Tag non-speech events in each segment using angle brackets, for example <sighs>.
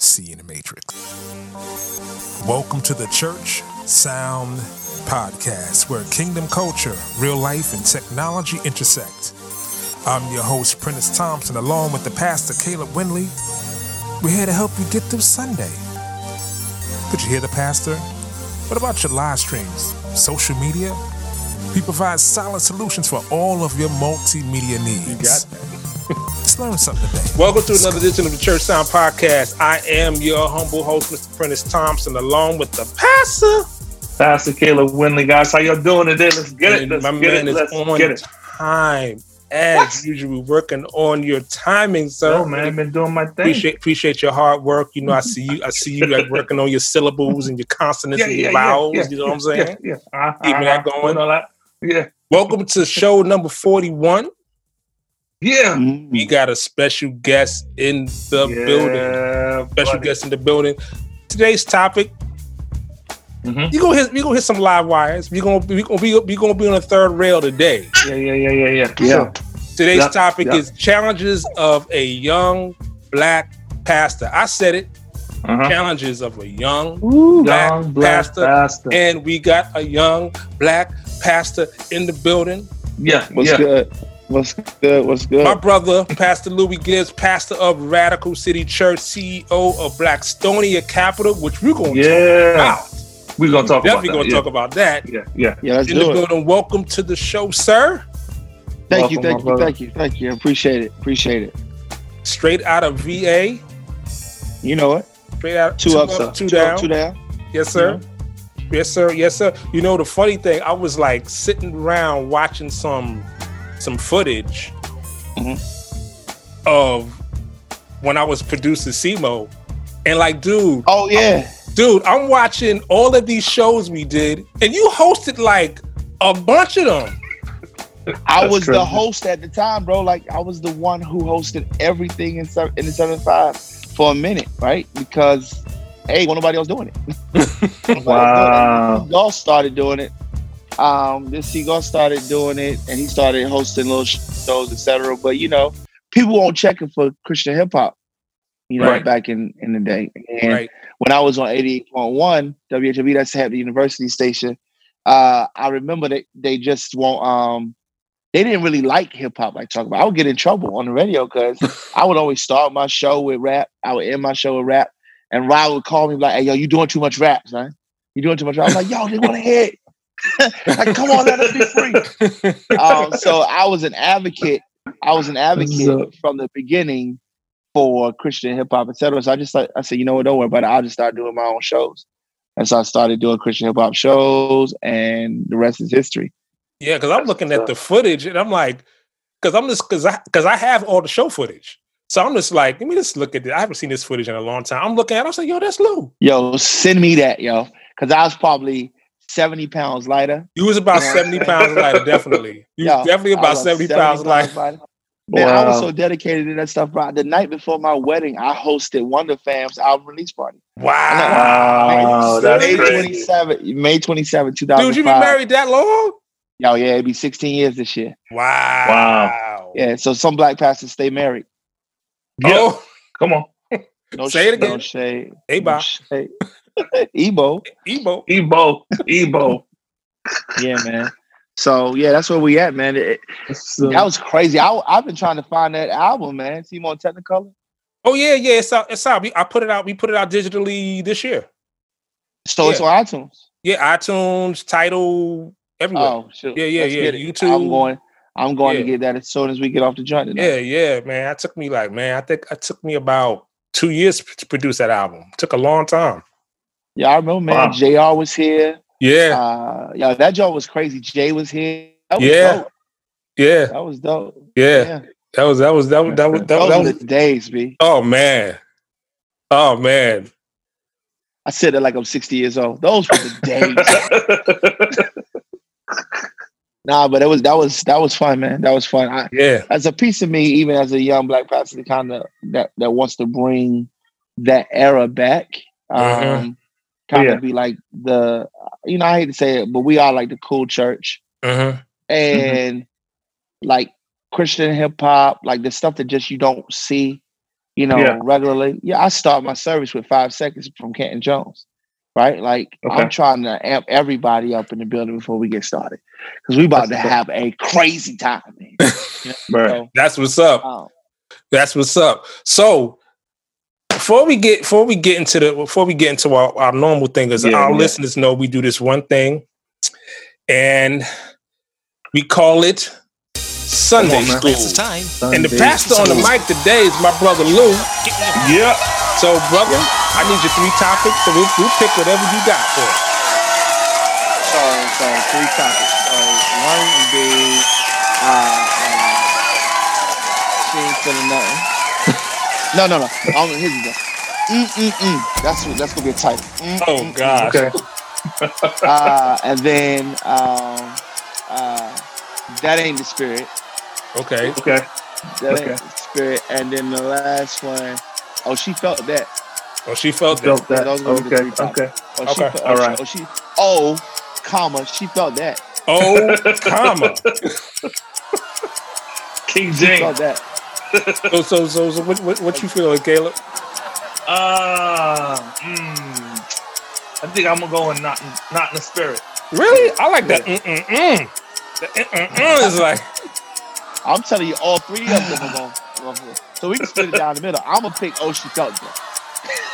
See you in the Matrix. Welcome to the Church Sound Podcast, where kingdom culture, real life, and technology intersect. I'm your host, Prentice Thompson, along with the pastor, Caleb Winley. We're here to help you get through Sunday. Could you hear the pastor? What about your live streams, social media? We provide solid solutions for all of your multimedia needs. You got that. Let's learn something today. Welcome to another edition of the Church Sound Podcast. I am your humble host, Mr. Prentice Thompson, along with the pastor. Pastor Caleb Winley, guys. How y'all doing today? Let's get it. And Let's my get man it. is Let's on get it. time. As usual, working on your timing, sir. Oh man, I've been doing my thing. Appreciate appreciate your hard work. You know, I see you. I see you like working on your syllables and your consonants and your vowels. you know what I'm saying? Yeah, yeah. Uh, Keeping that uh, going. all that. Yeah, Welcome to show number 41. Yeah. We got a special guest in the building. Special buddy. guest in the building. Today's topic Mhm. You gonna hit, we gonna hit some live wires. We gonna we gonna be we gonna be on the third rail today. Yeah, yeah, yeah, yeah, yeah. Yeah. Today's Yep, topic yep. is challenges of a young black pastor. I said it. Uh-huh. Challenges of a young, black Young black pastor. pastor. and we got a young black pastor in the building. Yeah, What's yeah. good? What's good? What's good? My brother, Pastor Louie Gibbs, pastor of Radical City Church, CEO of Blackstonia Capital, which we're gonna talk Yeah. about. We're gonna talk about Definitely that. gonna yeah. talk about that. Yeah, yeah. yeah, let's In the do it. building, welcome to the show, sir. Thank you, thank you, brother. thank you, thank you. Appreciate it. Appreciate it. Straight out of VA. You know it. Straight out Two, up, sir. two down. two down. Yes, sir. Yes, sir. Yes, sir. You know the funny thing, I was like sitting around watching some some footage Mhm. of when I was producing SEMO, and like, dude, Oh yeah. dude, I'm watching all of these shows we did, and you hosted like a bunch of them. I That's was the host at the time, bro. Like I was the one who hosted everything in se- in the 75 for a minute, right? Because hey, wasn't <laughs> nobody else doing it. wow, y'all started doing it. Um, this Seagull started doing it, and he started hosting little shows, etc. But you know, people won't check it for Christian hip hop. You know, Right. back in in the day. And Right. when I was on 88.1 WHB, that's at the university station. Uh, I remember that they just won't. Um, they didn't really like hip hop. Like talk about, I would get in trouble on the radio because <laughs> I would always start my show with rap. I would end my show with rap, and Ryan would call me like, "Hey, yo, you doing too much rap, man? You doing too much rap?" I'm like, "Yo, they want to hear it. Like, come on, let us be free." <laughs> um, so I was an advocate. I was an advocate from the beginning for Christian hip hop, etc. So I just like I said, you know what, don't worry about it. I'll just start doing my own shows. And so I started doing Christian hip hop shows, and the rest is history. Yeah, because I'm looking at the footage and I'm like, because I'm just because I because I have all the show footage. So I'm just like, let me just look at it. I haven't seen this footage in a long time. I'm looking at it, I was like, yo, that's Lou. Yo, send me that, yo, because I was probably seventy pounds lighter. You was about Yeah. 70 pounds lighter, definitely. You Yo, was definitely about was 70, pounds lighter. lighter. Man, I was so dedicated to that stuff, bro. The night before my wedding, I hosted Wonder Fam's album release party. Wow. Wow, that's May crazy. 27, May 27, 2005. Dude, you been married that long? Yo, yeah, it'd be 16 years this year. Wow. Wow. Yeah, so some black pastors stay married. Yeah. Oh, Come on. No Say it sh- No again. shade. hey, No Bob. shade. <laughs> Ebo. Ebo. Ebo. Ebo. Yeah, man. So yeah, that's where we at, man. It- So- that was crazy. I, I've been trying to find that album, man. See more Technicolor. Oh, yeah, yeah. It's out. It's out. We, I put it out. We put it out digitally this year. So it's on iTunes. Yeah, iTunes, Tidal, everywhere. Oh, shoot. Yeah, yeah, Let's yeah. get it. YouTube. I'm going. I'm going Yeah. to get that as soon as we get off the joint. tonight. Yeah, yeah, man. That took me like, man, I think it took me about two years to produce that album. took a long time. Yeah, I remember, man. Wow. Jr. was here. Yeah, Uh, yeah, that joint was crazy. Jay was here. That was Yeah. dope. yeah, That was dope. yeah. Yeah, That was that was that was that was that, that was. the days, b. Oh man, oh man. I said it like I'm 60 years old. Those were the days. <laughs> Nah, but it was that was that was fun, man. That was fun. I, Yeah. as a piece of me, even as a young black pastor, kind of that that wants to bring that era back. Um, Mhm. Kind of Yeah. be like the, you know, I hate to say it, but we are like the cool church, Mm-hmm. and like Christian hip hop, like the stuff that just you don't see, you know, Yeah. regularly. Yeah, I start my service with five seconds from Canton Jones, right? Like I'm trying to amp everybody up in the building before we get started because we about That's to have a crazy time, man. <laughs> You know? Right. So, That's what's up. um, That's what's up. So before we get before we get into the before we get into our, our normal thing, as Yeah, our yeah. listeners know, we do this one thing, and we call it Sunday on. School. It's time. And the Sunday pastor on the mic today is my brother Lou. Yeah. So, brother, I need your three topics. So we'll, we'll pick whatever you got for us. so, so three topics. So one would be uh, uh, she ain't feeling nothing. No, no, no. Um, here's the mm mm mm. That's what. That's gonna be a title. Mm, Oh mm, gosh. Okay. <laughs> uh, and then um, uh, that ain't the spirit. Okay. Okay. That Okay. ain't the spirit. And then the last one, oh, she felt that. Oh, she felt that. Built that. those would Okay. three. Okay. Oh, she Okay. felt, All oh, right. She, oh, she, oh, comma, she felt that. Oh, <laughs> comma. King She felt James. that. So, so, so, so what, what, what you feel, Caleb? Uh, mm, I think I'm gonna go in not not in the spirit. Really? I like that. Mm mm mm. The mm mm mm is like. <laughs> I'm telling you, all three of them are going. going- So we can split it down the middle. I'm gonna pick. Oh, she felt that,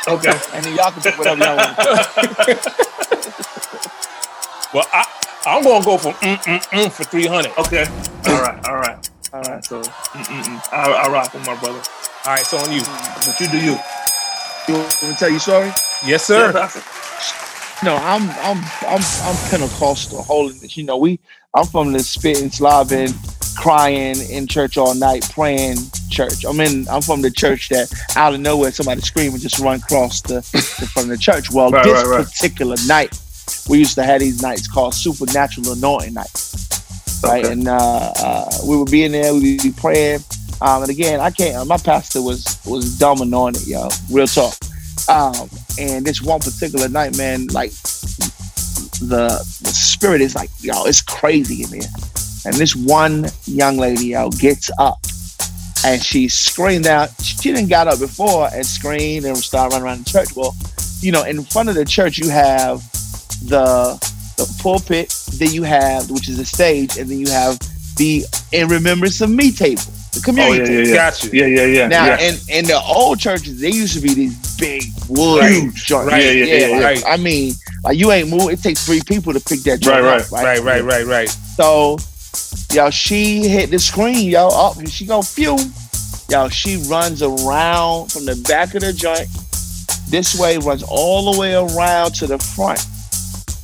Okay. <laughs> and then y'all can pick whatever y'all want. <laughs> Well, I, I'm gonna go for mm mm mm for three hundred. Okay. All right. All right. All All right. right. So, mm-mm-mm. I, I rock with my brother. All right, so on you. But you do you. You want me to tell you sorry? Yes, sir. Yeah, Pastor. No, I'm I'm I'm I'm Pentecostal holiness. You know, we I'm from the spitting, slobbing, crying in church all night, praying church. I'm in I'm from the church that out of nowhere somebody scream and just run across the, the front of the church. Well, <laughs> Right, this right, right. particular night, we used to have these nights called supernatural anointing nights. Right. And uh, uh, we would be in there, we would be praying. Um, and again, I can't my pastor was was dumb anointed, yo. Real talk. Um, and this one particular night, man, like the the spirit is like, yo, it's crazy in there. And this one young lady, yo, gets up and she screamed out. She didn't got up before and screamed and started running around the church. Well, you know, in front of the church, you have the the pulpit, then you have which is the stage, and then you have the in remembrance of me table, the Oh community yeah, table. yeah, yeah. Got you. Yeah, yeah, yeah. Now, yeah. in, in the old churches, they used to be these big wood Huge. joints. Right, yeah, yeah, yeah, like, right. I mean, like you ain't move. It takes three people to pick that joint Right, up, Right, right, right, right. So, y'all, she hit the screen, yo, up, and she go phew. Yo, she runs around from the back of the joint this way, runs all the way around to the front,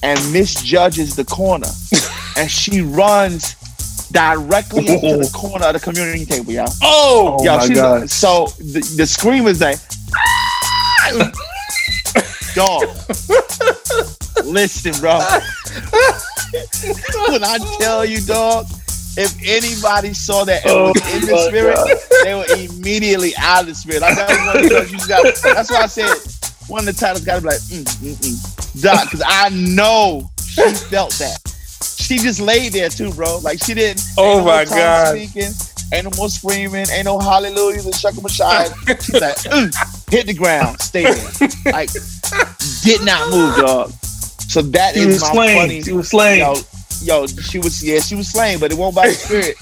and misjudges the corner, <laughs> and she runs directly into the <laughs> corner of the community table, yo. Oh, Oh Yo, my she's God. so the, the scream is like, "Ah!" <laughs> dog. Listen, bro. when I tell you, dog, if anybody saw that and Oh was in the spirit, God. they were immediately out of the spirit. Like that's one of those you got. That's why I said one of the titles got to be like, mm, mm, mm. Doc, because I know she felt that. She just laid there too, bro. Like she didn't. Oh no my God. Speaking, ain't no more screaming. Ain't no hallelujahs and shucking She's like, <laughs> mm, hit the ground, stay there. Like, did not move, dog. So that She is was my slain. funny. She was slain. Yo, yo, she was yeah, she was slain, but it wasn't by the spirit.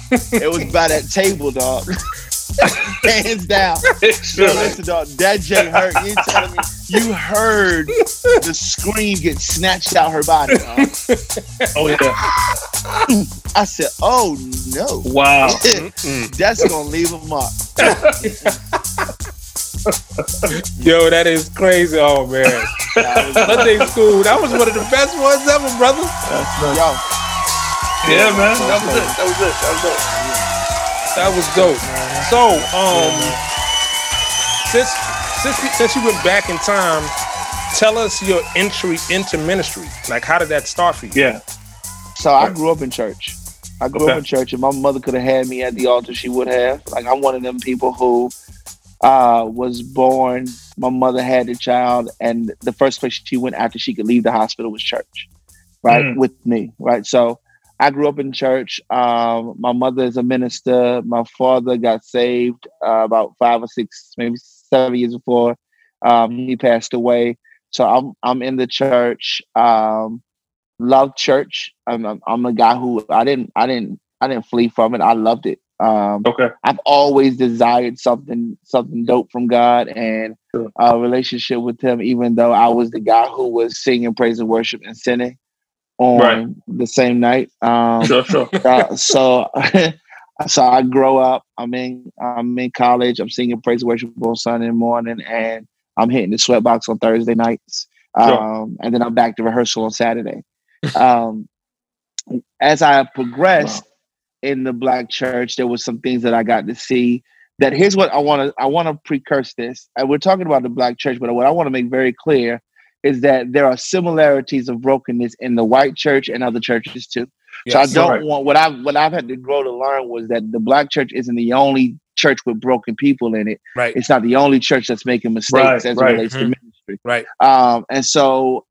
it was by that table, dog. <laughs> <laughs> Hands down. Yo, listen, dog, that J hurt. You telling me you heard the scream get snatched out her body. dog. Oh yeah. I said, "Oh no, Wow. <laughs> That's gonna leave a mark." yo, that is crazy. Oh man, That was- Sunday school. That was one of the best ones ever, brother. That's nuts. Yo, Yeah, man. That was it. That was it. That was it. That was dope. So, um, since since since you went back in time, tell us your entry into ministry. Like, how did that start for you? Yeah. so I grew up in church. I grew Okay. up in church, and my mother could have had me at the altar. She would have. Like I'm one of them people who uh, was born. My mother had a child, and the first place she went after she could leave the hospital was church, right? Mm. With me, right? So I grew up in church. Um, my mother is a minister. My father got saved uh, about five or six, maybe seven years before um, he passed away. So I'm I'm in the church. Um, love church. I'm, I'm I'm a guy who I didn't I didn't I didn't flee from it. I loved it. Um, Okay. I've always desired something something dope from God and Sure. a relationship with Him. Even though I was the guy who was singing praise and worship and sinning on Right. the same night. Um, Sure, sure. <laughs> uh, so <laughs> so I grow up. I'm in I'm in college. I'm singing praise worship on Sunday morning, and I'm hitting the sweatbox on Thursday nights. Sure. Um, and then I'm back to rehearsal on Saturday. Um, as I progressed in the black church, there was some things that I got to see. That here's what I want to I want to precurse this. And we're talking about the black church, but what I want to make very clear is that there are similarities of brokenness in the white church and other churches too. So I don't Right. want what I've what I've had to grow to learn was that the black church isn't the only church with broken people in it. Right. It's not the only church that's making mistakes Right, as right. it relates Mhm. to ministry. Right. Um, and so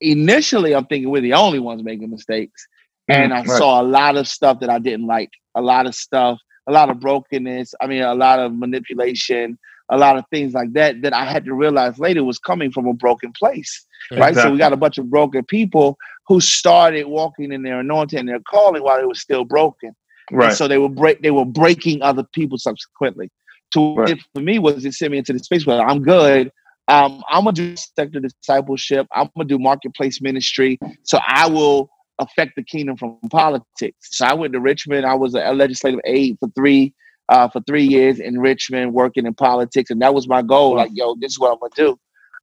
initially I'm thinking we're the only ones making mistakes. And I Mm, saw a lot of stuff that I didn't like, a lot of stuff, a lot of brokenness. I mean, a lot of manipulation, a lot of things like that that I had to realize later was coming from a broken place right? So we got a bunch of broken people who started walking in their anointing and their calling while they were still broken. And Right. so they were break they were breaking other people subsequently. To Right. for me was it sent me into the space where I'm good. Um, I'm gonna do sector discipleship. I'm gonna do marketplace ministry. So I will affect the kingdom from politics. So I went to Richmond. I was a legislative aide for three uh, for three years in Richmond, working in politics, and that was my goal. Like, yo, this is what I'm gonna do.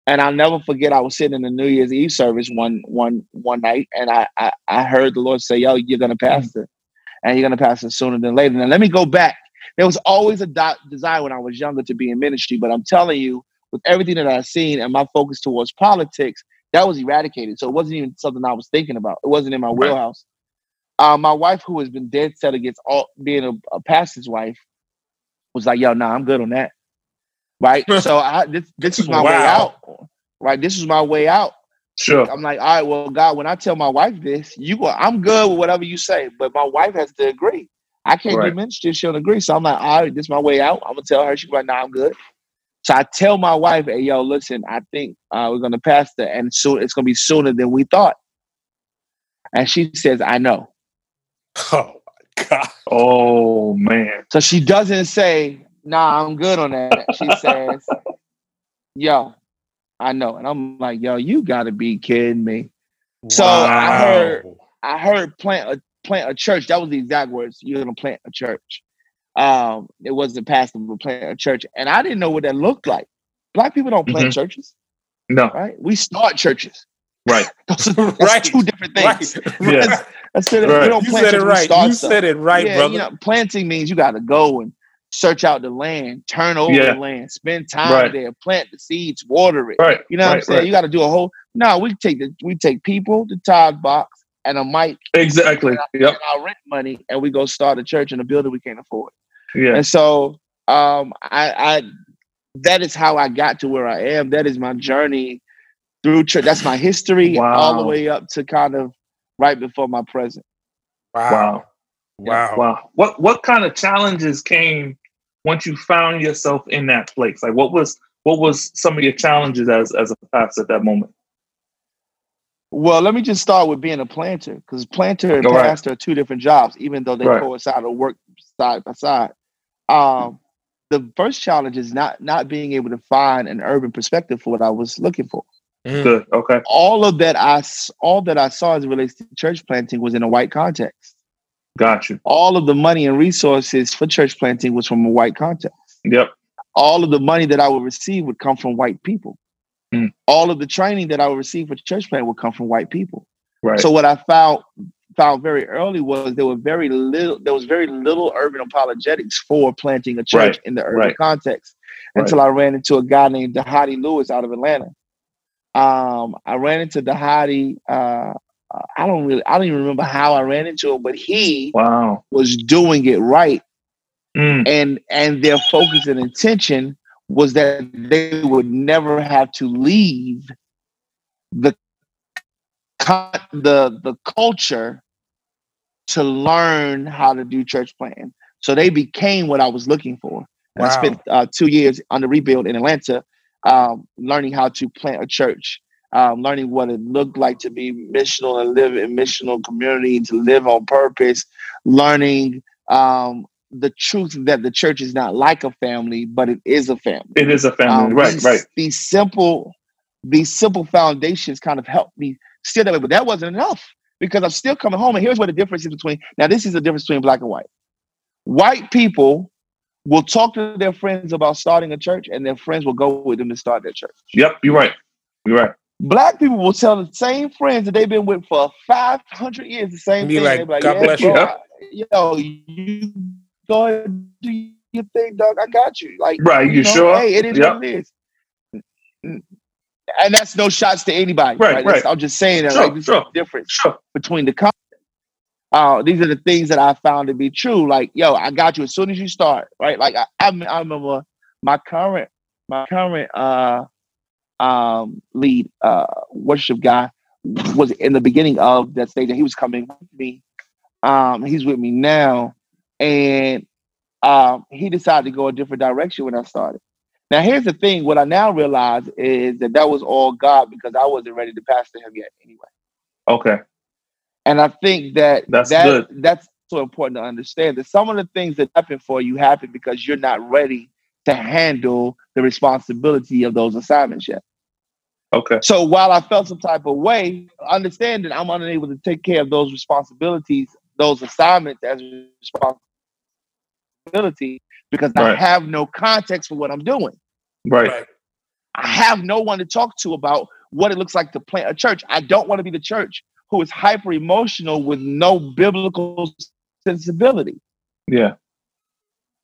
And I'll never forget. I was sitting in the New Year's Eve service one one one night, and I I, I heard the Lord say, "Yo, you're gonna pastor, and you're gonna pastor sooner than later." Now, let me go back. There was always a do- desire when I was younger to be in ministry, but I'm telling you, with everything that I've seen and my focus towards politics, that was eradicated. So it wasn't even something I was thinking about. It wasn't in my Right. wheelhouse. Uh, my wife, who has been dead set against all being a, a pastor's wife, was like, "Yo, nah, I'm good on that." Right. <laughs> so I, this this is my way out. Right. This is my way out. Sure. I'm like, all right, well, God, when I tell my wife this, you go, I'm good with whatever you say, but my wife has to agree. I can't Right. do ministry if she don't agree. So I'm like, all right, this is my way out. I'm gonna tell her. She's like, nah, I'm good. So I tell my wife, hey, yo, listen, I think uh, we're gonna pass pastor, and soon it's gonna be sooner than we thought. And she says, I know. Oh God. Oh man. So she doesn't say, nah, I'm good on that. She <laughs> says, yo, I know. And I'm like, yo, you gotta be kidding me. So I heard- I heard plant a plant a church. That was the exact words. You're gonna plant a church. Um, it wasn't pastor, but plant a church. And I didn't know what that looked like. Black people don't plant churches, No. right? We start churches. Right. <laughs> That's <laughs> Right. two different things. Right. <laughs> Yes. That's it. Right. We don't You plant said it right. You stuff. said it right, yeah, brother. You know, planting means you got to go and search out the land, turn over Yeah. the land, spend time Right. there, plant the seeds, water it. Right. You know what I'm saying? right. You got to do a whole. No, we take the we take people, the tithe box, and a mic Exactly. Yep. and our rent money, and we go start a church in a building we can't afford. Yeah. And so, um, I, I that is how I got to where I am. That is my journey through church. That's my history, all the way up to kind of right before my present. Wow. Wow. Wow. Wow. What what kind of challenges came once you found yourself in that place? Like what was what was some of your challenges as as a pastor at that moment? Well, let me just start with being a planter, because planter and All right. pastor are two different jobs, even though they Right. coincide or work side by side. Um, the first challenge is not not being able to find an urban perspective for what I was looking for. Mm. Good. Okay. All of that I all that I saw as it relates to church planting was in a white context. Got you. All of the money and resources for church planting was from a white context. Yep. All of the money that I would receive would come from white people. Mm. All of the training that I would receive for church planting would come from white people. Right. So what I found found very early was there were very little there was very little urban apologetics for planting a church Right, in the urban right. context until I ran into a guy named Dhati Lewis out of Atlanta. Um, I ran into Dhati uh, uh, I don't really, I don't even remember how I ran into him, but he Wow. was doing it right, Mm. and and their focus and intention was that they would never have to leave the the the culture to learn how to do church planting. So they became what I was looking for. And I spent uh, two years on the rebuild in Atlanta, um, learning how to plant a church, um, learning what it looked like to be missional and live in missional community, to live on purpose, learning um, the truth that the church is not like a family, but it is a family. It is a family. Um, right, these, right. These simple, these simple foundations kind of helped me steer that way, but that wasn't enough because I'm still coming home. And here's what the difference is between now. This is the difference between black and white. White people will talk to their friends about starting a church, and their friends will go with them to start their church. Yep, you're right. You're right. Black people will tell the same friends that they've been with for 500 years the same Be thing. like, They be "God bless you." bro, I- Yo, you go ahead and do your thing, dog. I got you. Like, Right, you know, sure? Hey, it is Yep. what it is. And that's no shots to anybody. Right, Right. Right. I'm just saying that Sure, like, this sure. is the difference Sure. between the concepts. Uh, these are the things that I found to be true. Like, yo, I got you as soon as you start, right? Like, I, I, I remember my current, my current uh, um, lead uh, worship guy was in the beginning of that stage, and he was coming with me. Um, he's with me now, and um, he decided to go a different direction when I started. Now, here's the thing: what I now realize is that that was all God because I wasn't ready to pastor him yet, anyway. Okay. And I think that That's that, good. that's so important to understand that some of the things that happen for you happen because you're not ready to handle the responsibility of those assignments yet. Okay. So while I felt some type of way, understand that I'm unable to take care of those responsibilities, those assignments as responsibility because I have no context for what I'm doing. Right. Right. I have no one to talk to about what it looks like to plant a church. I don't want to be the church who is hyper emotional with no biblical sensibility, Yeah.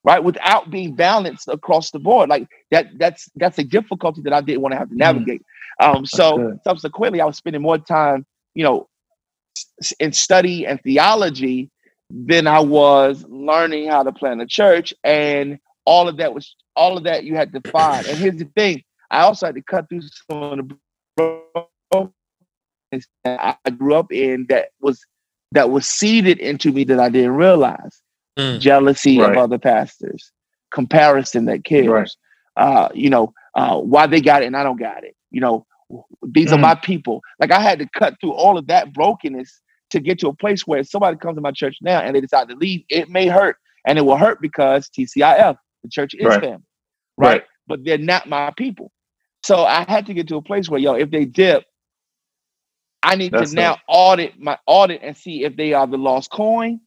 right? Without being balanced across the board. Like that that's that's a difficulty that I didn't want to have to navigate. Um so subsequently I was spending more time, you know, in study and theology than I was learning how to plan a church and all of that was all of that you had to find. And here's the thing, I also had to cut through some of the I grew up in that was that was seeded into me that I didn't realize. Mm. Jealousy Right. of other pastors, comparison that kills. Right. Uh, you know, uh, why they got it and I don't got it. You know, these are Mm. my people. Like I had to cut through all of that brokenness to get to a place where if somebody comes to my church now and they decide to leave, it may hurt. And it will hurt because TCIF, the church is Right. family. Right? Right. But they're not my people. So I had to get to a place where, yo, if they dip, I need That's to now it. audit my audit and see if they are the lost coin.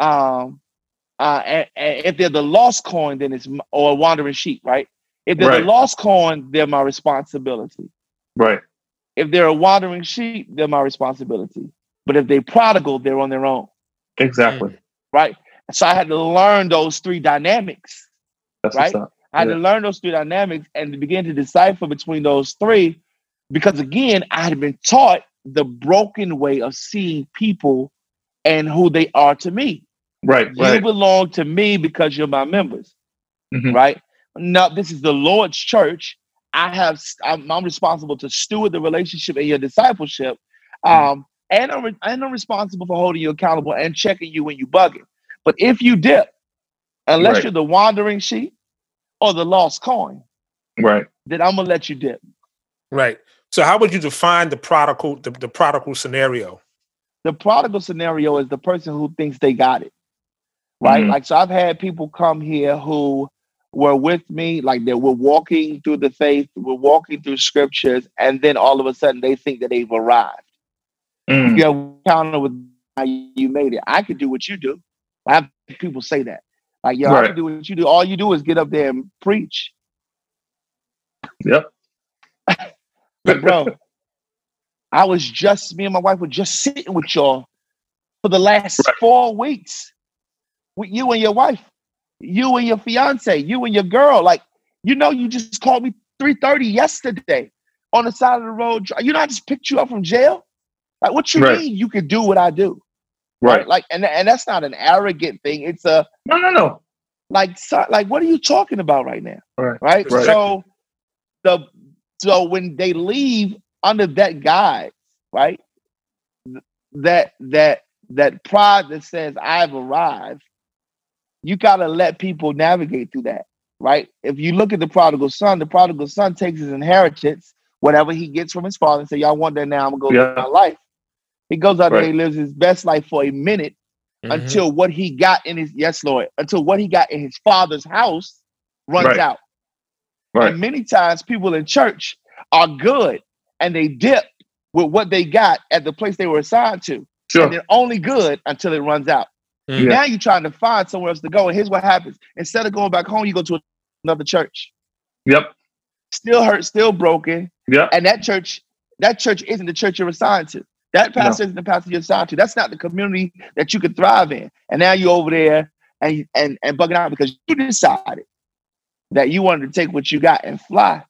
Um, uh, and, and if they're the lost coin, then it's m- or a wandering sheep, right? If they're Right. the lost coin, they're my responsibility. Right. If they're a wandering sheep, they're my responsibility. But if they prodigal, they're on their own, Exactly. right? So I had to learn those three dynamics. That's Right? I had Yeah. to learn those three dynamics and begin to decipher between those three, because again, I had been taught the broken way of seeing people and who they are to me. Right. You Right. belong to me because you're my members, Mhm. right? No, this is the Lord's church. I have I'm, I'm responsible to steward the relationship and your discipleship, um, and I'm re- and I'm responsible for holding you accountable and checking you when you bugging. But if you dip, unless Right. you're the wandering sheep or the lost coin, Right. then I'm gonna let you dip. Right. So how would you define the prodigal the, the prodigal scenario? The prodigal scenario is the person who thinks they got it, right? Mhm. Like, so I've had people come here who were with me, like they were walking through the faith, we're walking through scriptures, and then all of a sudden they think that they've arrived. Mm. You have encounter with how you made it. I could do what you do. I have people say that. Like, yo, I can do what you do. All you do is get up there and preach. Yep. <laughs> But bro, I was just me and my wife were just sitting with y'all for the last Right. four weeks. With you and your wife, you and your fiance, you and your girl. Like, you know, you just called me 3:30 yesterday on the side of the road. You know, I just picked you up from jail. Like, what you Right. mean you can do what I do? Right. Like, and and that's not an arrogant thing. It's a No, no, no. like, so, like, what are you talking about right now? Right. Right. Right. So the so when they leave under that guide, right? That that that pride that says I've arrived, you gotta let people navigate through that, right? If you look at the prodigal son, the prodigal son takes his inheritance, whatever he gets from his father, and say, Y'all want that now, I'm gonna go live my life. He goes out there, he lives his best life for a minute Mhm. until what he got in his yes, Lord, until what he got in his father's house runs Right. out. Right. And many times people in church are good and they dip with what they got at the place they were assigned to. Sure. And they're only good until it runs out. Mhm. Now you're trying to find somewhere else to go. And here's what happens. Instead of going back home, you go to another church. Yep. Still hurt, still broken. Yep. And that church, that church isn't the church you're assigned to. That No. pastor isn't the pastor you're assigned to. That's not the community that you could thrive in. And now you're over there and and and bugging out because you decided that you wanted to take what you got and fly.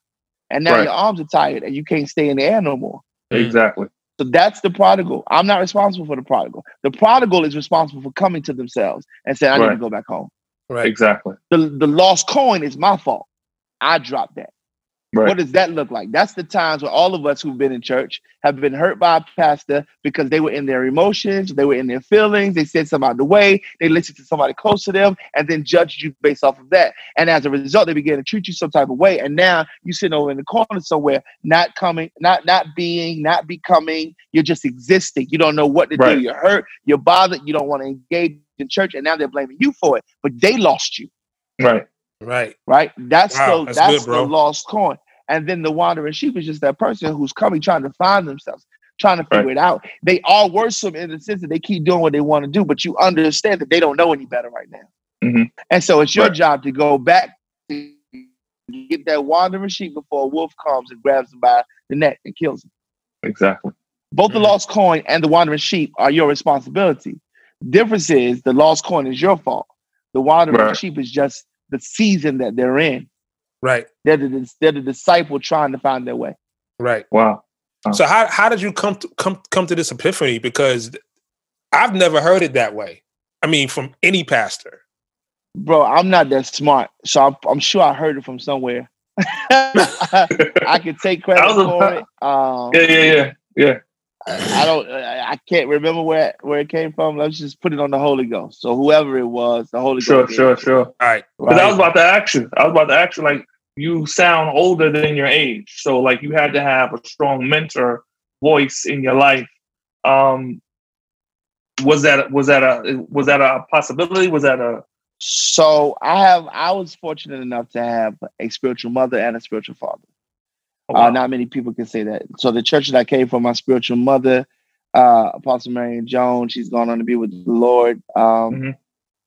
And now Right. your arms are tired and you can't stay in the air no more. Mhm. Exactly. So that's the prodigal. I'm not responsible for the prodigal. The prodigal is responsible for coming to themselves and saying, I need to go back home. Right. Exactly. The the lost coin is my fault. I dropped that. Right. What does that look like? That's the times where all of us who've been in church have been hurt by a pastor because they were in their emotions, they were in their feelings, they said something out the way, they listened to somebody close to them, and then judged you based off of that. And as a result, they began to treat you some type of way. And now you're sitting over in the corner somewhere, not coming, not not being, not becoming. You're just existing. You don't know what to Right. do. You're hurt. You're bothered. You don't want to engage in church, and now they're blaming you for it. But they lost you Right. Right. right? That's Wow, the that's that's, good, the lost coin. And then the wandering sheep is just that person who's coming trying to find themselves, trying to figure Right. it out. They are worship in the sense that they keep doing what they want to do, but you understand that they don't know any better right now. Mhm. And so it's your Right. job to go back to get that wandering sheep before a wolf comes and grabs them by the neck and kills them. Exactly. Both the Mhm. lost coin and the wandering sheep are your responsibility. Difference is the lost coin is your fault. The wandering Right. sheep is just the season that they're in. Right. They're the, they're the disciple trying to find their way. Right. Wow. So how how did you come to come come to this epiphany? Because I've never heard it that way. I mean, from any pastor. Bro, I'm not that smart, so I'm, I'm sure I heard it from somewhere. <laughs> I can take credit That was a- for it. Um, Yeah. Yeah. Yeah. Yeah. I I don't. I I can't remember where where it came from. Let's just put it on the Holy Ghost. So whoever it was, the Holy Sure. Ghost. gave Sure. Sure. All right. But I was about to action. I was about to action. Like you sound older than your age, so like you had to have a strong mentor voice in your life. Um, was that was that a was that a possibility? Was that a So I have. I was fortunate enough to have a spiritual mother and a spiritual father. oh, Uh, not many people can say that. So the church that I came from, my spiritual mother, uh, Apostle Marion Jones, she's gone on to be with the Lord. Um, Mhm.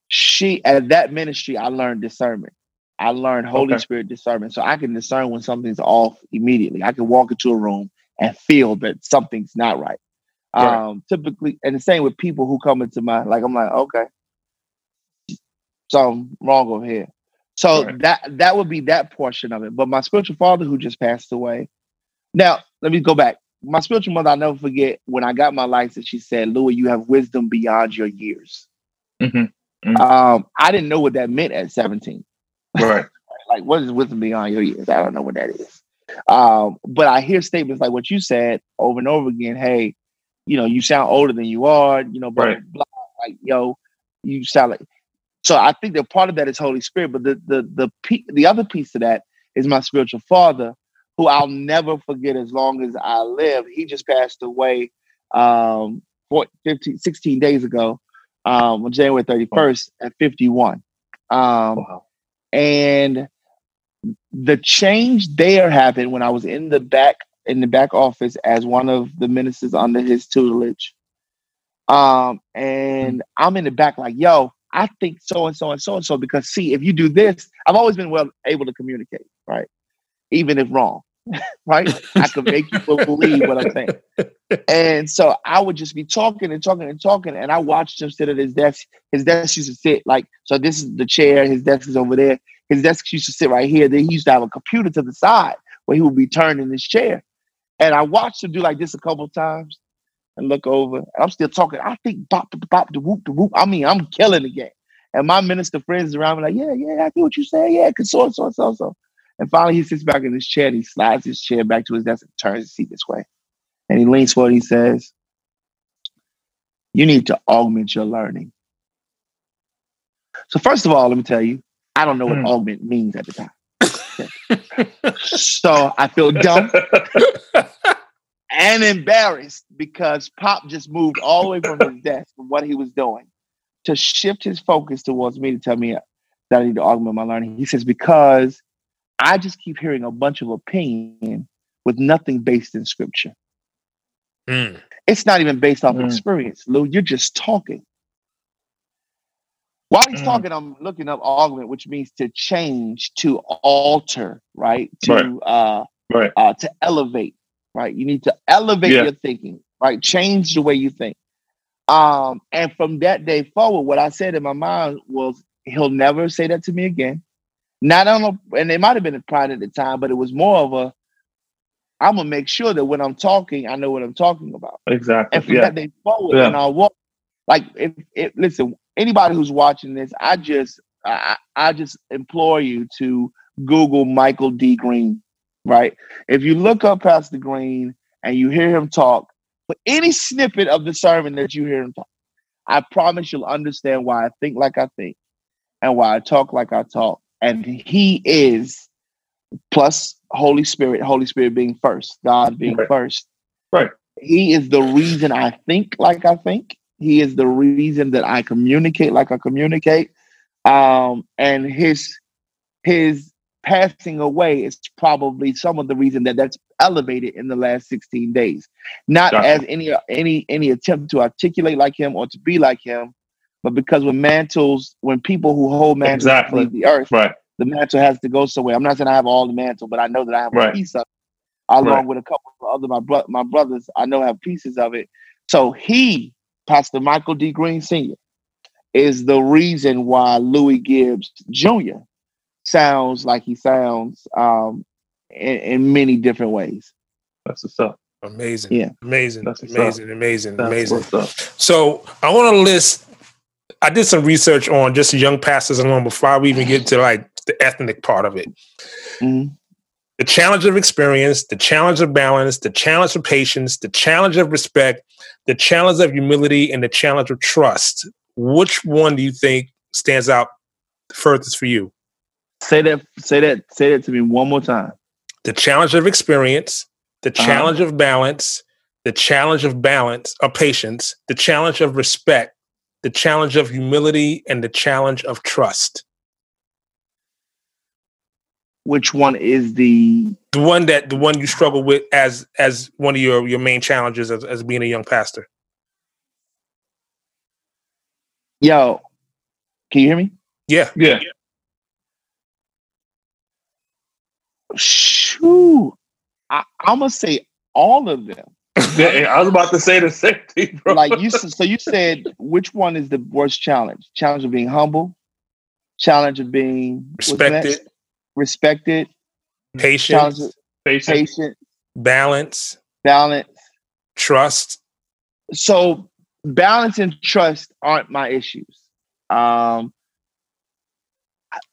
She at that ministry, I learned discernment. I learned Holy Okay. Spirit discernment, so I can discern when something's off immediately. I can walk into a room and feel that something's not right. Right. Um, typically, and the same with people who come into my like. I'm like, okay, something wrong over here. So Right. that that would be that portion of it. But my spiritual father, who just passed away. Now, let me go back. My spiritual mother, I'll never forget when I got my license, she said, Louie, you have wisdom beyond your years. Mhm. Um, I didn't know what that meant at 17. Right? Like, what is wisdom beyond your years? I don't know what that is. Um, but I hear statements like what you said over and over again. Hey, you know, you sound older than you are, you know, blah, Right. blah, blah. Like, yo, you sound like so I think that part of that is Holy Spirit, but the the the pe- the other piece of that is my spiritual father, who I'll never forget as long as I live. He just passed away um 14, 15, 16 days ago, um, on January 31st at 51. Um, Wow. And the change there happened when I was in the back in the back office as one of the ministers under his tutelage. Um, and I'm in the back like, yo, I think so and so and so and so because see, if you do this, I've always been well able to communicate, right? Even if wrong, right? I can make you believe what I'm saying. <laughs> And so I would just be talking and talking and talking, and I watched him sit at his desk. His desk used to sit like so. This is the chair. His desk is over there. His desk used to sit right here. Then he used to have a computer to the side where he would be turning his chair. And I watched him do like this a couple of times. and look over. And I'm still talking. I think bop, bop, bop, the whoop, the whoop. I mean, I'm killing the game. And my minister friends around me like, yeah, yeah, I get what you say. Yeah, cause so, so, so, so. And finally he sits back in his chair and he slides his chair back to his desk and turns his seat this way. And he leans forward and he says, you need to augment your learning. So first of all, let me tell you, I don't know what Hmm. augment means at the time. so I feel dumb and embarrassed because Pop just moved all the way from his desk from what he was doing to shift his focus towards me to tell me that I need to augment my learning. He says, because I just keep hearing a bunch of opinion with nothing based in scripture. Mm. It's not even based off Mm. experience, Lou. You're just talking. While he's Mm. talking, I'm looking up augment, which means to change, to alter, right? To Right. uh Right. uh to elevate, right? You need to elevate Yeah. your thinking, right? Change the way you think. Um, and from that day forward, what I said in my mind was he'll never say that to me again. Not on a, and it might have been a pride at the time, but it was more of a I'm gonna make sure that when I'm talking, I know what I'm talking about. Exactly. And from Yeah. that day forward, Yeah. in our walk, like if, if listen, anybody who's watching this, I just I, I just implore you to Google Michael D. Green, right? If you look up Pastor Green and you hear him talk, for any snippet of the sermon that you hear him talk, I promise you'll understand why I think like I think and why I talk like I talk. And he is plus Holy Spirit, Holy Spirit being first, God being Right. first. Right. He is the reason I think like I think. He is the reason that I communicate like I communicate. Um, and his his passing away is probably some of the reason that that's elevated in the last 16 days. Not Gotcha. as any any any attempt to articulate like him or to be like him, but because when mantles, when people who hold mantles Exactly. leave the earth, Right. the mantle has to go somewhere. I'm not saying I have all the mantle, but I know that I have a piece of it, along Right. with a couple of other my bro- my brothers. I know have pieces of it. So he, Pastor Michael D. Green Sr., is the reason why Louie Gibbs Jr. sounds like he sounds um, in, in many different ways. That's what's up. Amazing. Yeah. Amazing. That's what's amazing. Amazing. That's Amazing. So I want to list. I did some research on just young pastors alone before we even get to like the ethnic part of it. Mhm. The challenge of experience, the challenge of balance, the challenge of patience, the challenge of respect, the challenge of humility, and the challenge of trust. Which one do you think stands out furthest for you? Say that. Say that. Say that to me one more time. The challenge of experience, the Uh-huh. challenge of balance, the challenge of balance of patience, the challenge of respect, the challenge of humility, and the challenge of trust. Which one is the The one that the one you struggle with as as one of your your main challenges as, as being a young pastor. yo? Can you hear me? Yeah. Yeah. Shoo. I, I'm gonna say all of them. Yeah, I was about to say the same thing, <laughs> bro. Like you, s- so you said which one is the worst challenge? Challenge of being humble, challenge of being? Respected, respected, challenge patience, of Patient. patient, balance, balance. trust. So balance and trust aren't my issues. Um,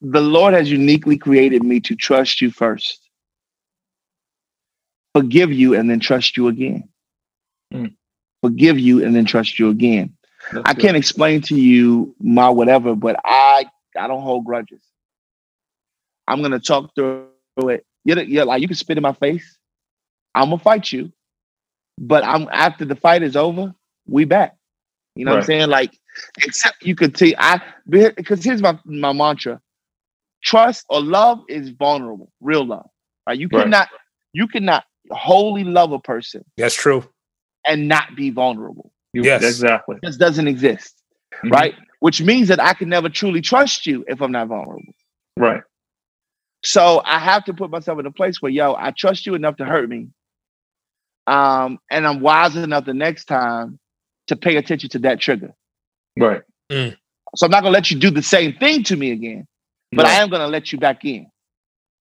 the Lord has uniquely created me to trust you first, forgive you, and then trust you again. Mm. Forgive you and then trust you again. That's I good. can't explain to you my whatever, but I I don't hold grudges. I'm gonna talk through it. Yeah, yeah, like you can spit in my face. I'm gonna fight you, but I'm after the fight is over, we back. You know what I'm saying? Like, except you could see I because here's my my mantra: trust or love is vulnerable, real love. Right? You Right. cannot you cannot wholly love a person That's true. And not be vulnerable. Yes. Exactly. This doesn't exist Mhm. right? Which means that I can never truly trust you if I'm not vulnerable. Right. So I have to put myself in a place where, yo, I trust you enough to hurt me. Um, and I'm wise enough the next time to pay attention to that trigger. Right. So I'm not gonna let you do the same thing to me again, but I am gonna let you back in,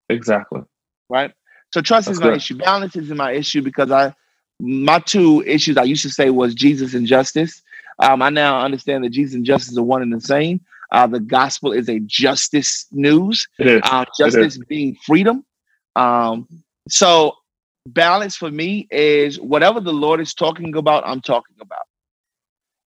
Exactly. right? So trust That's is my good. issue. Balance is my issue because I my two issues I used to say was Jesus and justice. Um, I now understand that Jesus and justice are one and the same. Uh, the gospel is a justice news. Uh, justice being freedom. Um, so balance for me is whatever the Lord is talking about, I'm talking about.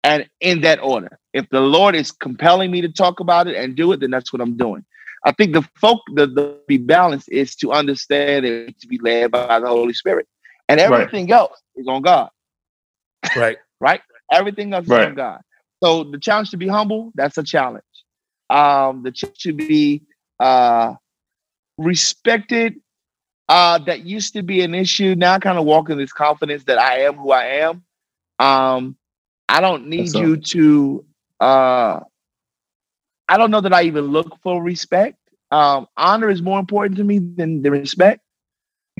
And in that order. If the Lord is compelling me to talk about it and do it, then that's what I'm doing. I think the folk the, the be balanced is to understand it to be led by the Holy Spirit. And everything right. else is on God. <laughs> Right. right? Everything else right. is on God. So the challenge to be humble, that's a challenge. Um, the challenge to be uh respected uh, that used to be an issue. Now I kind of walk in this confidence that I am who I am. Um, I don't need you to. Uh, I don't know that I even look for respect. Um, honor is more important to me than the respect,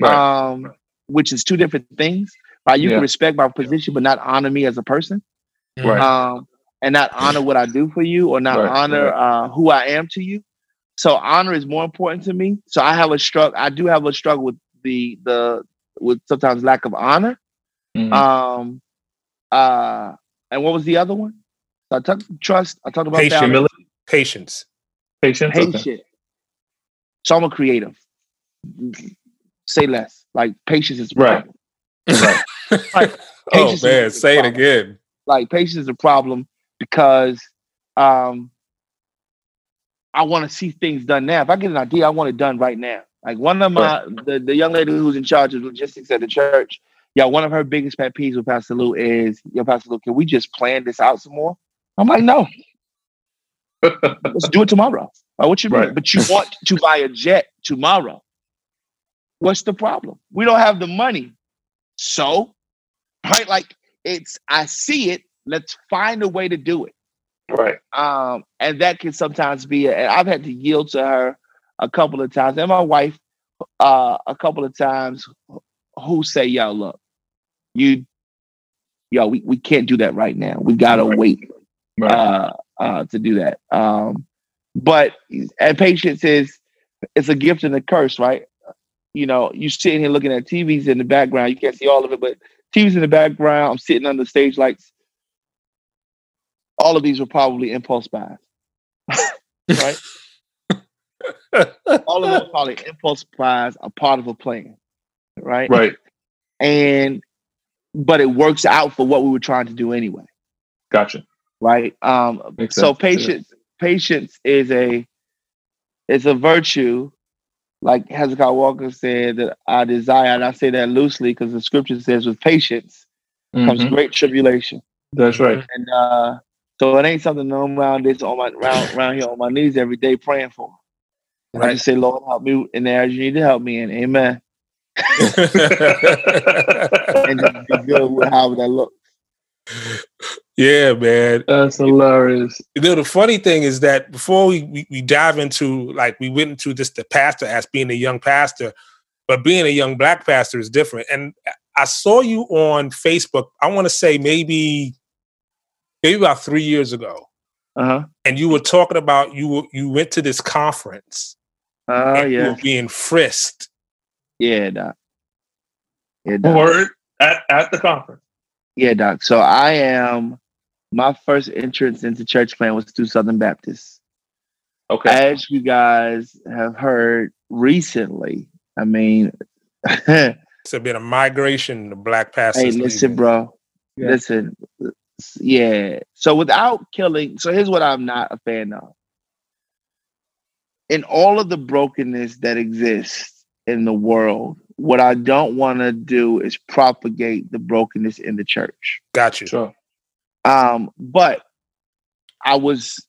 right. um, which is two different things. Right? You yeah. can respect my position, but not honor me as a person. Right. Um, and not honor what I do for you, or not right. honor uh, who I am to you. So honor is more important to me. So I have a struggle. I do have a struggle with the the with sometimes lack of honor. Mm-hmm. Um, uh, and what was the other one? So I talked trust. I talked about patience. Humility. Patience. Patience. Patience. Okay. So I'm a creative. Say less. Like patience is right. Right. <laughs> like, oh man, say it again. Like patience is a problem because um I want to see things done now. If I get an idea, I want it done right now. Like one of my the, the young lady who's in charge of logistics at the church, yeah, one of her biggest pet peeves with Pastor Lou is, yo, Pastor Lou, can we just plan this out some more? I'm like, no. <laughs> Let's do it tomorrow. Like, what you right. mean? But you want to buy a jet tomorrow. What's the problem? We don't have the money. So, right? Like it's I see it. Let's find a way to do it. Right. Um, and that can sometimes be, a, and I've had to yield to her a couple of times, and my wife uh, a couple of times who say, yo, look, you, yo, we, we can't do that right now. We gotta right. wait right. Uh, uh, to do that. Um, but and patience is it's a gift and a curse, right? You know, you sitting here looking at TVs in the background. You can't see all of it, but TVs in the background. I'm sitting under stage lights all of these were probably impulse buys, <laughs> right? all of them probably impulse buys are part of a plan, right? Right. And but it works out for what we were trying to do anyway. Gotcha. Right. Um. so patience, patience is a is a virtue, like Hezekiah Walker said that I desire, and I say that loosely because the scripture says, "With patience mm-hmm. comes great tribulation." That's right. And uh, so it ain't something I'm around this on my around, around here on my knees every day praying for. Right. I just say, Lord, help me in the areas you need to help me in. Amen. <laughs> and just be good with how that looks. <laughs> Yeah, man. That's hilarious. You know, the funny thing is that before we, we, we dive into like we went into just the pastor as being a young pastor, but being a young black pastor is different. And I saw you on Facebook, I want to say maybe maybe about three years ago, uh-huh. and you were talking about you were, you went to this conference. Oh uh, yeah, you were being frisked. Yeah, doc. Yeah, doc. Word at at the conference. Yeah, doc. So I am. My first entrance into church plan was through Southern Baptist. Okay. As you guys have heard recently, I mean, <laughs> it's a bit of migration to black pastors. Hey, listen, leaving. bro. Yeah. Listen, yeah. So without killing, so here's what I'm not a fan of. In all of the brokenness that exists in the world, what I don't want to do is propagate the brokenness in the church. Got you. Sure. Um, but I was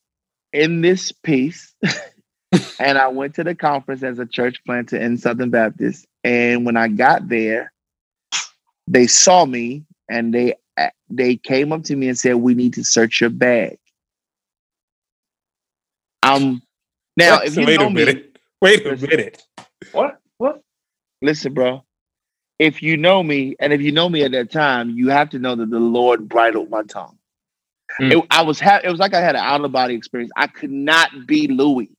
in this piece <laughs> and I went to the conference as a church planter in Southern Baptist. And when I got there, they saw me and they they came up to me and said, "We need to search your bag." Um, now what? if you wait know a minute, me, wait a listen, minute. What? What? Listen, bro. If you know me, and if you know me at that time, you have to know that the Lord bridled my tongue. Mm. It, I was ha- it was like I had an out of body experience. I could not be Louie.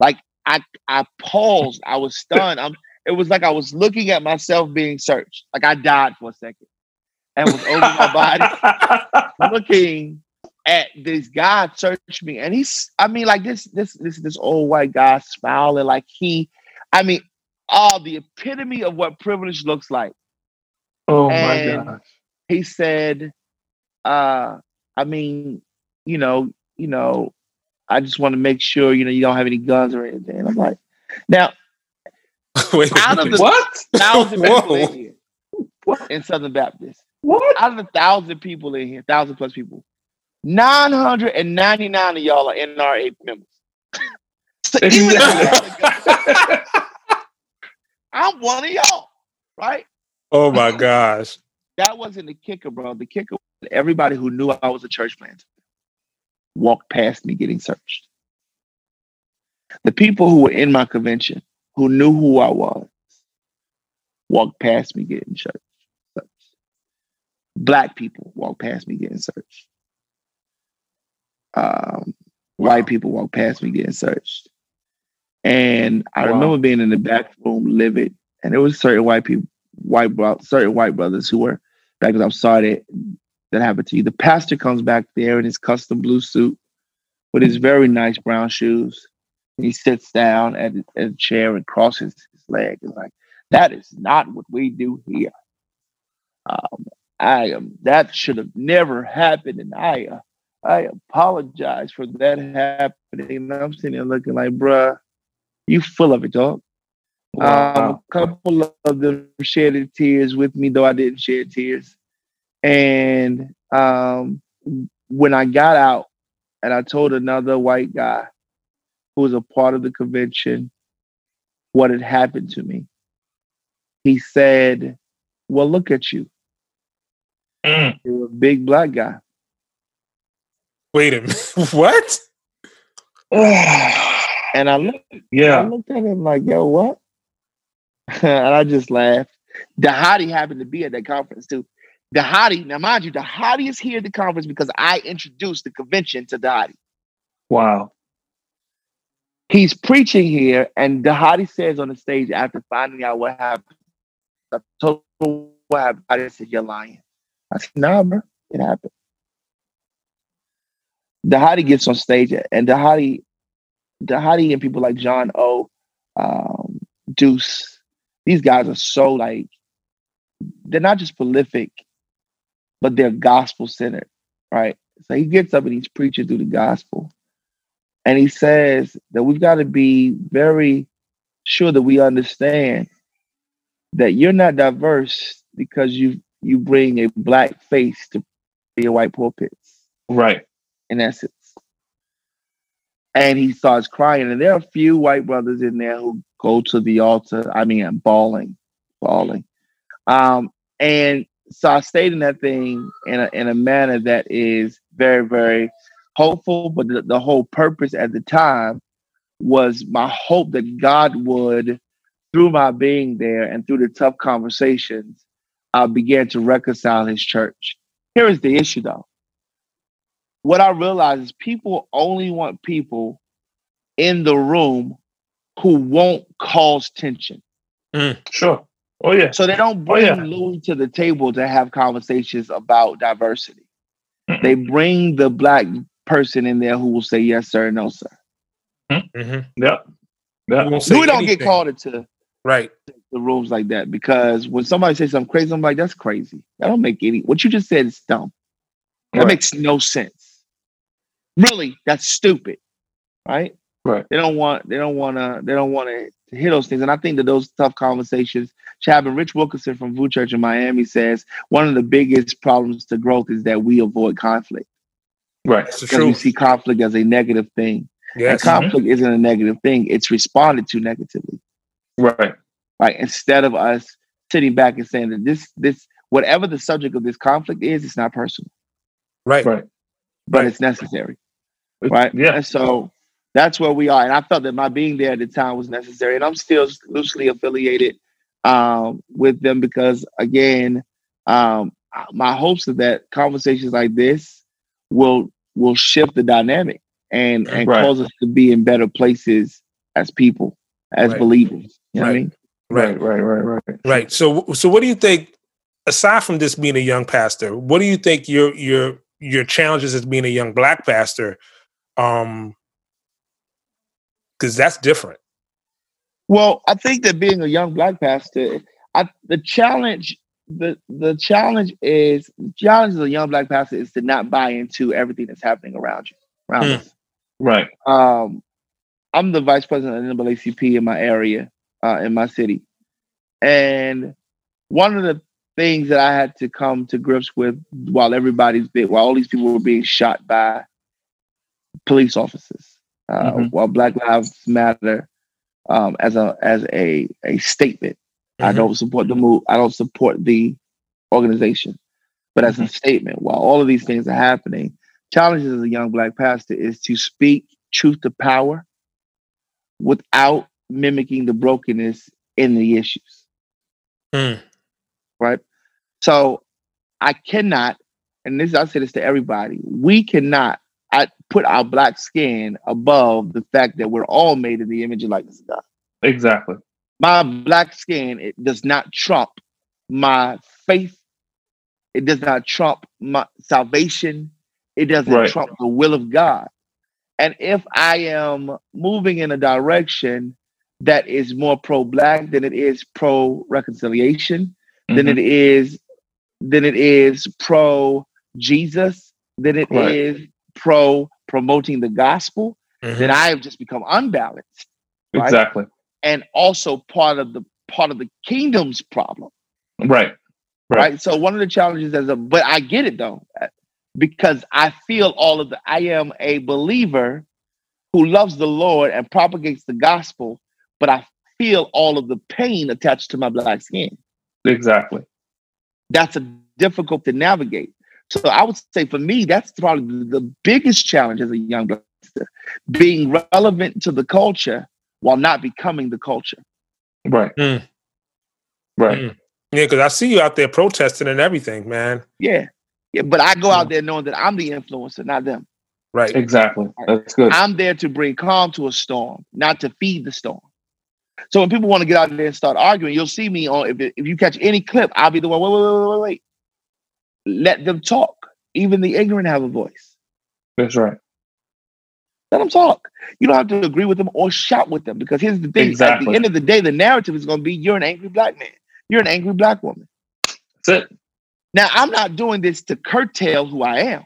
Like I I paused. I was stunned. I'm. It was like I was looking at myself being searched. Like I died for a second. and was over my body, <laughs> looking at this guy search me, and he's, I mean, like this, this, this, this old white guy smiling, like he, I mean, all the epitome of what privilege looks like. Oh And- my gosh. He said, uh, I mean, you know, you know, I just want to make sure, you know, you don't have any guns or anything. And I'm like, now, <laughs> Wait Out of the- What? thousand <laughs> people in here in Southern Baptist. What? Out of a thousand people in here, thousand plus people, 999 of y'all are NRA members. <laughs> so even I'm one of y'all, right? Oh my gosh. That wasn't the kicker, bro. The kicker everybody who knew I was a church planter walked past me getting searched. The people who were in my convention, who knew who I was, walked past me getting searched. Black people walked past me getting searched. Um, White people walked past me getting searched. And I Wow. remember being in the back room livid, and there was certain white people, white bro- certain white brothers who were back as I'm sorry that, that happened to you. The pastor comes back there in his custom blue suit with his very nice brown shoes. He sits down at, at a chair and crosses his leg and like, that is not what we do here. Um, I am that should have never happened, and I uh, I apologize for that happening. And I'm sitting there looking like, bruh, you full of it, dog. Um, a couple of them shed tears with me, though I didn't shed tears. And um, when I got out, and I told another white guy who was a part of the convention what had happened to me, he said, "Well, look at you. Mm. You're a big black guy." Wait a minute. <laughs> What? <sighs> And I looked, yeah. I looked at him like, "Yo, what?" <laughs> and I just laughed. Dhati happened to be at that conference too. Dhati, now mind you, Dhati is here at the conference because I introduced the convention to Dhati. Wow. He's preaching here, and Dhati says on the stage after finding out what happened, I told him what happened. I said, You're lying. I said, Nah, bro, it happened. Dhati gets on stage, and Dhati, Dhati and people like John O, um, Deuce, these guys are so like, they're not just prolific, but they're gospel centered, right? So he gets up and he's preaching through the gospel. And he says that we've got to be very sure that we understand that you're not diverse because you you bring a black face to your white pulpits, Right. in essence. And he starts crying. And there are a few white brothers in there who go to the altar. I mean, bawling, bawling. Um, and so I stayed in that thing in a, in a manner that is very, very hopeful. But the, the whole purpose at the time was my hope that God would, through my being there and through the tough conversations, I began to reconcile his church. Here is the issue, though. What I realize is people only want people in the room who won't cause tension. Mm, sure. Oh yeah. So they don't Oh, bring yeah. Louie to the table to have conversations about diversity. Mm-mm. They bring the black person in there who will say yes sir, no sir. Mm-hmm. Yep. Yep. Louie don't get called into Right. the rooms like that because when somebody says something crazy, I'm like, that's crazy. That don't make any. What you just said is dumb. That Right. makes no sense. Really, that's stupid, right? Right. They don't want. They don't want to. They don't want to hear those things. And I think that those tough conversations should happen. Rich Wilkerson from VOUS Church in Miami says one of the biggest problems to growth is that we avoid conflict Right. That's the because we see conflict as a negative thing. Yes. And conflict isn't a negative thing. It's responded to negatively. Right. right? Instead of us sitting back and saying that this, this, whatever the subject of this conflict is, it's not personal, Right. Right. but Right. it's necessary, right? Yeah. And so that's where we are. And I felt that my being there at the time was necessary, and I'm still loosely affiliated um, with them because, again, um, my hopes are that conversations like this will will shift the dynamic and and Right. cause us to be in better places as people, as Right. believers. You know what I Right. mean? Right. Right. Right. Right. Right. Right. So, so what do you think? aside from this being a young pastor, what do you think your your your challenges as being a young black pastor? Um, because that's different. Well, I think that being a young black pastor, I, the challenge, the the challenge is the challenge as a young black pastor is to not buy into everything that's happening around you, around Hmm. us. Right. Um, I'm the vice president of the NAACP in my area, uh, in my city, and one of the things that I had to come to grips with while everybody's been, while all these people were being shot by police officers, uh, Mhm. while Black Lives Matter um, as a as a a statement. I Mhm. don't support the move. I don't support the organization, but as a statement, while all of these things are happening, challenges as a young black pastor is to speak truth to power without mimicking the brokenness in the issues. Mm. Right. So I cannot, and this I say this to everybody, we cannot I put our black skin above the fact that we're all made in the image and likeness of God. Exactly. my black skin it does not trump my faith it does not trump my salvation it doesn't Right. trump the will of god and if i am moving in a direction that is more pro-black than it is pro-reconciliation than Mhm. it is than it is pro jesus than it is Right. Pro promoting the gospel Mhm. then i have just become unbalanced right? Exactly. and also part of the part of the kingdom's problem Right. right, Right. so one of the challenges as a but i get it though uh, because i feel all of the i am a believer who loves the lord and propagates the gospel but i feel all of the pain attached to my black skin Exactly. that's a difficult to navigate so i would say for me that's probably the biggest challenge as a young black sister, being relevant to the culture while not becoming the culture Right. Mm. Right. Mm. Yeah, because I see you out there protesting and everything, man. Yeah. Yeah. But I go out there knowing that I'm the influencer, not them. Right. Exactly. That's good. I'm there to bring calm to a storm, not to feed the storm. So when people want to get out there and start arguing, you'll see me on if, if you catch any clip, I'll be the one, wait, wait, wait, wait, wait. Let them talk. Even the ignorant have a voice. That's right. Let them talk. You don't have to agree with them or shout with them because here's the thing. At the end of the day, the narrative is going to be you're an angry black man. You're an angry black woman. That's it. Now, I'm not doing this to curtail who I am,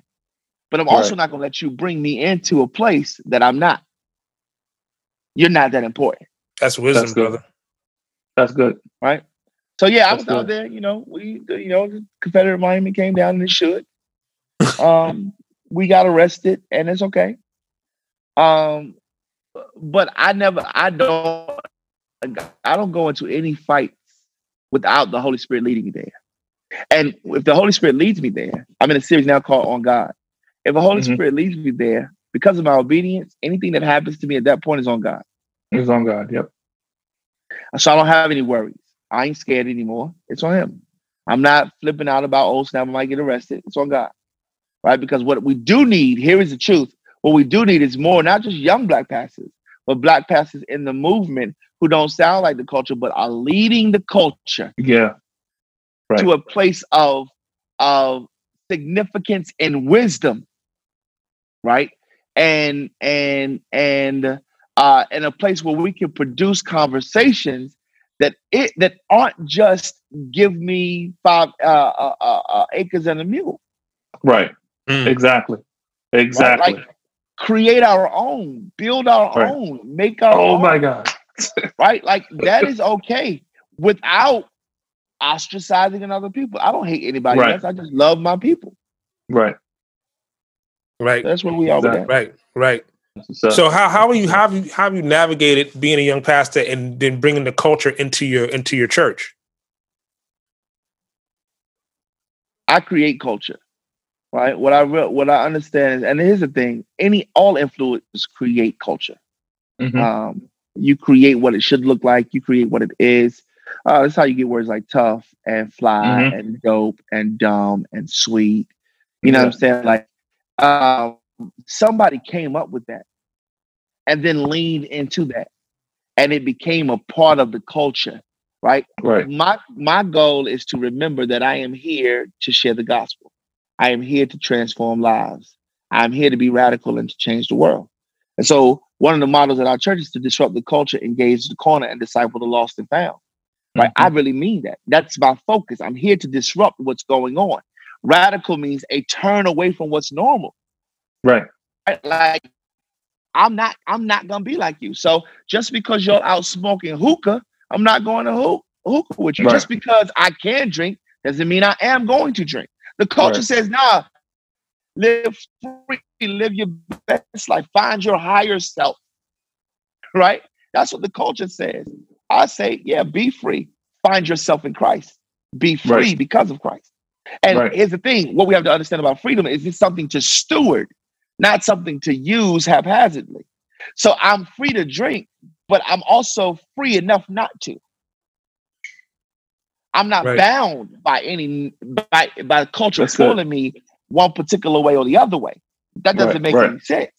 but I'm also not going to let you bring me into a place that I'm not. You're not that important, That's wisdom, That's brother. That's good. right? So yeah, I That's was out good. there. You know, we, you know, the Confederate Miami came down and it should. <laughs> um, we got arrested, and it's okay. Um, but I never, I don't, I don't go into any fights without the Holy Spirit leading me there. And if the Holy Spirit leads me there, I'm in a series now called On God. If the Holy Mhm. Spirit leads me there, because of my obedience, anything that happens to me at that point is on God. It's on God. Yep. So I don't have any worries. I ain't scared anymore. It's on him. I'm not flipping out about, oh, snap, I might get arrested. It's on God. Right? Because what we do need, here is the truth. What we do need is more, not just young black pastors, but black pastors in the movement who don't sound like the culture, but are leading the culture Yeah. Right. to a place of, of significance and wisdom. Right? And and and uh in a place where we can produce conversations that it that aren't just give me five uh, uh, uh, uh, acres and a mule. Right. Mm. Exactly. Exactly. Like create our own, build our Right. own, make our oh own. my God. <laughs> right? Like that is okay without ostracizing another people. I don't hate anybody Right. else. I just love my people. Right. Right. That's where we are with that. Right. Right. So, So how how are you how have you how have you navigated being a young pastor and then bringing the culture into your into your church? I create culture, right? What I re- what I understand is, and here's the thing: any all influencers create culture. mhm. Um, you create what it should look like. You create what it is. Uh, that's how you get words like tough and fly Mhm. and dope and dumb and sweet. You know what I'm saying? Like um, somebody came up with that and then leaned into that, and it became a part of the culture right? Right. My my goal is to remember that I am here to share the gospel. I am here to transform lives. I'm here to be radical and to change the world. And so one of the models at our church is to disrupt the culture, engage the corner, and disciple the lost and found. Right. I mm-hmm. really mean that. That's my focus. I'm here to disrupt what's going on. Radical means a turn away from what's normal. Right. Like I'm not I'm not gonna be like you. So just because you're out smoking hookah, I'm not going to hook, hookah with you. Right. Just because I can drink doesn't mean I am going to drink. The culture Right. says, nah, live free, live your best life, find your higher self. Right? That's what the culture says. I say, yeah, be free. Find yourself in Christ. Be free Right. because of Christ. And here's the thing: what we have to understand about freedom is it's something to steward, not something to use haphazardly. So I'm free to drink, but I'm also free enough not to. I'm not Right. bound by any by by the culture That's good. pulling me one particular way or the other way. That doesn't Right, make right. any sense.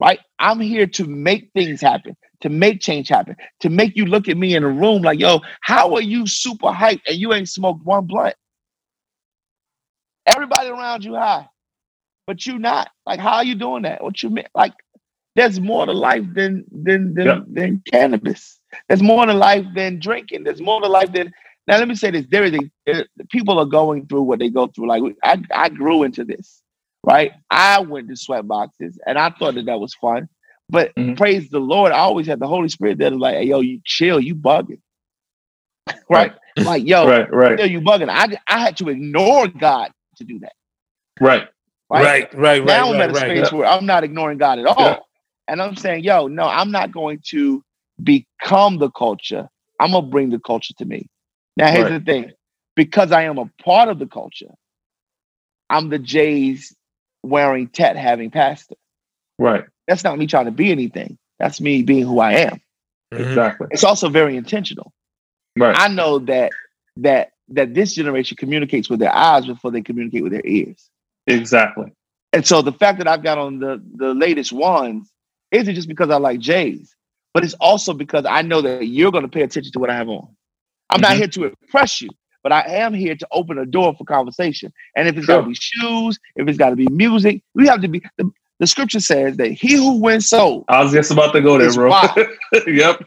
Right? I'm here to make things happen, to make change happen, to make you look at me in a room like, yo, how are you super hyped and you ain't smoked one blunt? Everybody around you high, but you not. Like, how are you doing that? What you mean? Like, there's more to life than than than, Yeah. than cannabis. There's more to life than drinking. There's more to life than. Now, let me say this: there is a there- people are going through what they go through. Like, I I grew into this, right? I went to sweat boxes, and I thought that that was fun. But Mhm. praise the Lord, I always had the Holy Spirit that was like, "Hey, yo, you chill, you bugging." <laughs> right? Like, yo, <laughs> Right. Right. you bugging. I I had to ignore God to do that. Right. Right. Right, right, right, now I'm right, at a right. space where I'm not ignoring God at all. Yeah. And I'm saying, yo, no, I'm not going to become the culture. I'm gonna bring the culture to me. Now here's Right. the thing. Because I am a part of the culture, I'm the J's wearing tet having pastor. Right. That's not me trying to be anything. That's me being who I am. Mhm. Exactly. It's also very intentional. Right. I know that that that this generation communicates with their eyes before they communicate with their ears. Exactly. And so the fact that I've got on the the latest ones isn't just because I like J's, but it's also because I know that you're going to pay attention to what I have on. I'm not Mhm. here to impress you, but I am here to open a door for conversation. And if it's got to be shoes, if it's got to be music, we have to be. The, the scripture says that he who wins souls, I was just about to go there, bro. <laughs> yep.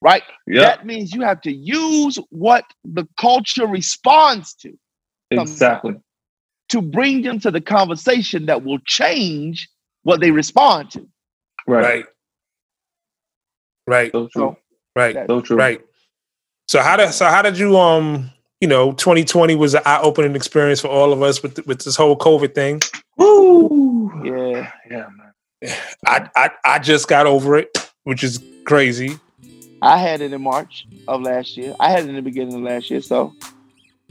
right? Yep. That means you have to use what the culture responds to exactly. To bring them to the conversation that will change what they respond to. Right. Right. Right, So true. Right, So true. right. So how did so how did you um you know 2020 was an eye opening experience for all of us with with this whole COVID thing. Woo. yeah, Yeah, man. I I I just got over it, which is crazy. I had it in March of last year. I had it in the beginning of last year. So,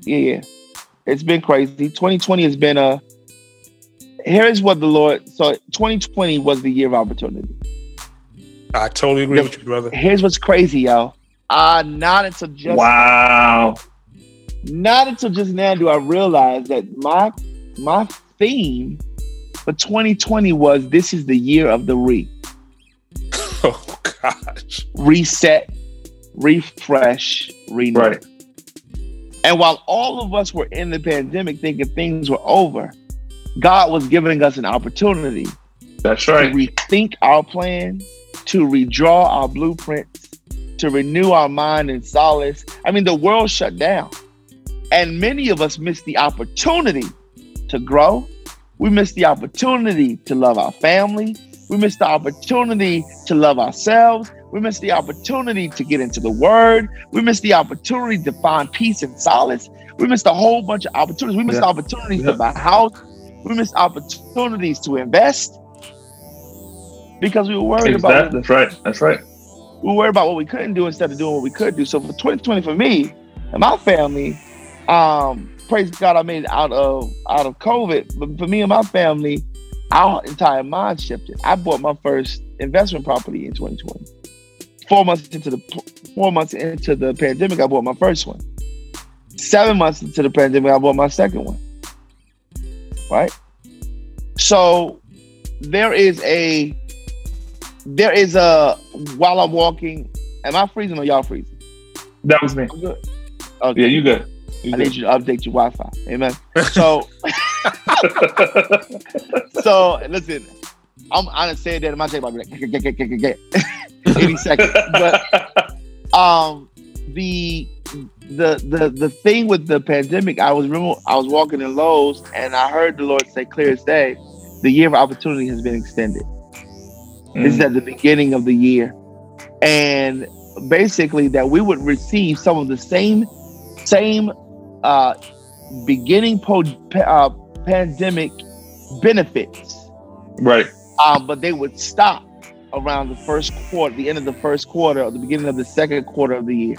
yeah, yeah, it's been crazy. 2020 has been a. Here's what the Lord. So 2020 was the year of opportunity. I totally agree The- with you, brother. Here's what's crazy, y'all. Uh, not until just Wow. not until just now do I realize that my my theme for 2020 was this is the year of the re <laughs> Oh gosh. reset, refresh, renew. Right. And while all of us were in the pandemic thinking things were over, God was giving us an opportunity That's right. to rethink our plans, to redraw our blueprints, to renew our mind and solace. I mean, the world shut down. And many of us missed the opportunity to grow. We missed the opportunity to love our family. We missed the opportunity to love ourselves. We missed the opportunity to get into the word. We missed the opportunity to find peace and solace. We missed a whole bunch of opportunities. We missed Yeah. opportunities Yeah. to buy a house. We missed opportunities to invest because we were worried about Exactly. That's right. That's right. we were worried about what we couldn't do instead of doing what we could do. So for 2020 for me and my family, um, praise God, I made it out of out of COVID. But for me and my family, our entire mind shifted. I bought my first investment property in 2020. Four months into the four months into the pandemic, I bought my first one. Seven months into the pandemic, I bought my second one. Right. So there is a there is a while I'm walking, am I freezing or y'all freezing? That was me. I'm good. Okay. Yeah, you good. You I need you to update your Wi-Fi. Amen. <laughs> So, <laughs> so listen, I'm honest saying that in my take about like, get, get, get, get, get, <laughs> any second. But um, the the the the thing with the pandemic, I was remember I was walking in Lowe's and I heard the Lord say clear as day, the year of opportunity has been extended. Mm. This is at the beginning of the year, and basically that we would receive some of the same same uh, beginning po- uh, pandemic benefits, right? Um, but they would stop around the first quarter, the end of the first quarter, or the beginning of the second quarter of the year.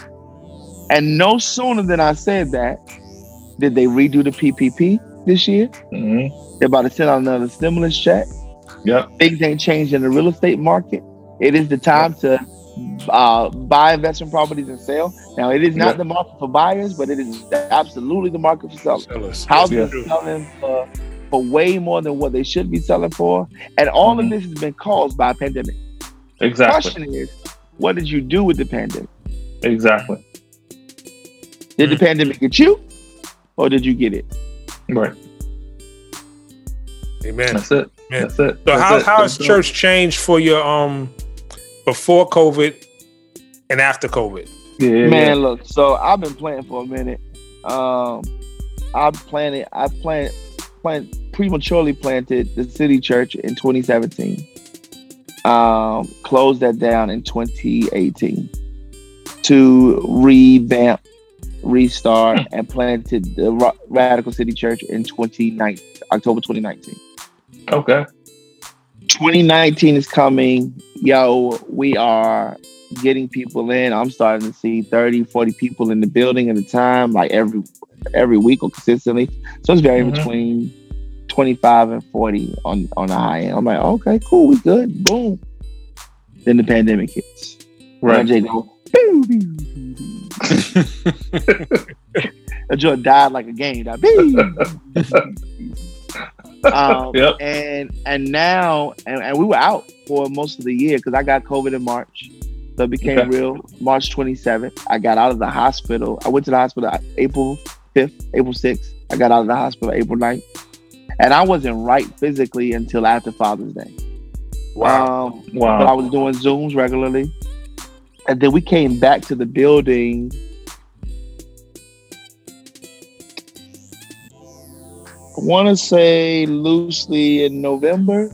And no sooner than I said that, did they redo the PPP this year. Mm-hmm. They're about to send out another stimulus check. Yeah, things ain't changed in the real estate market. It is the time yep. to uh, buy investment properties and sell. Now, it is not yep. the market for buyers, but it is absolutely the market for sellers. sellers. Houses yes, selling for, for way more than what they should be selling for, and all mm-hmm. of this has been caused by a pandemic. Exactly. The question is, what did you do with the pandemic? Exactly. Did the mm. pandemic get you, or did you get it? Right. Amen. That's it. Amen. That's it. So That's how it. how has church changed for your um before COVID and after COVID? Yeah, man. Look, so I've been playing for a minute. Um, I planted. I planted, plant prematurely planted the city church in 2017. Um, closed that down in 2018 to revamp restart hmm. and planted the Radical City Church in 2019, October 2019. Okay. 2019 is coming. Yo, we are getting people in. I'm starting to see 30, 40 people in the building at a time, like every every week or consistently. So it's varying mm-hmm. between 25 and 40 on on the high end. I'm like, okay, cool, we good. Boom. Then the pandemic hits. Right. And go, <laughs> Joint died like a game. Died. um, yep. And and now and, and we were out for most of the year because I got COVID in March. So it became okay. real March 27th. I got out of the hospital. I went to the hospital April 5th, April 6th. I got out of the hospital April 9th. And I wasn't right physically until after Father's Day. Wow. Um, wow. But I was doing Zooms regularly. And then we came back to the building. I want to say loosely in November,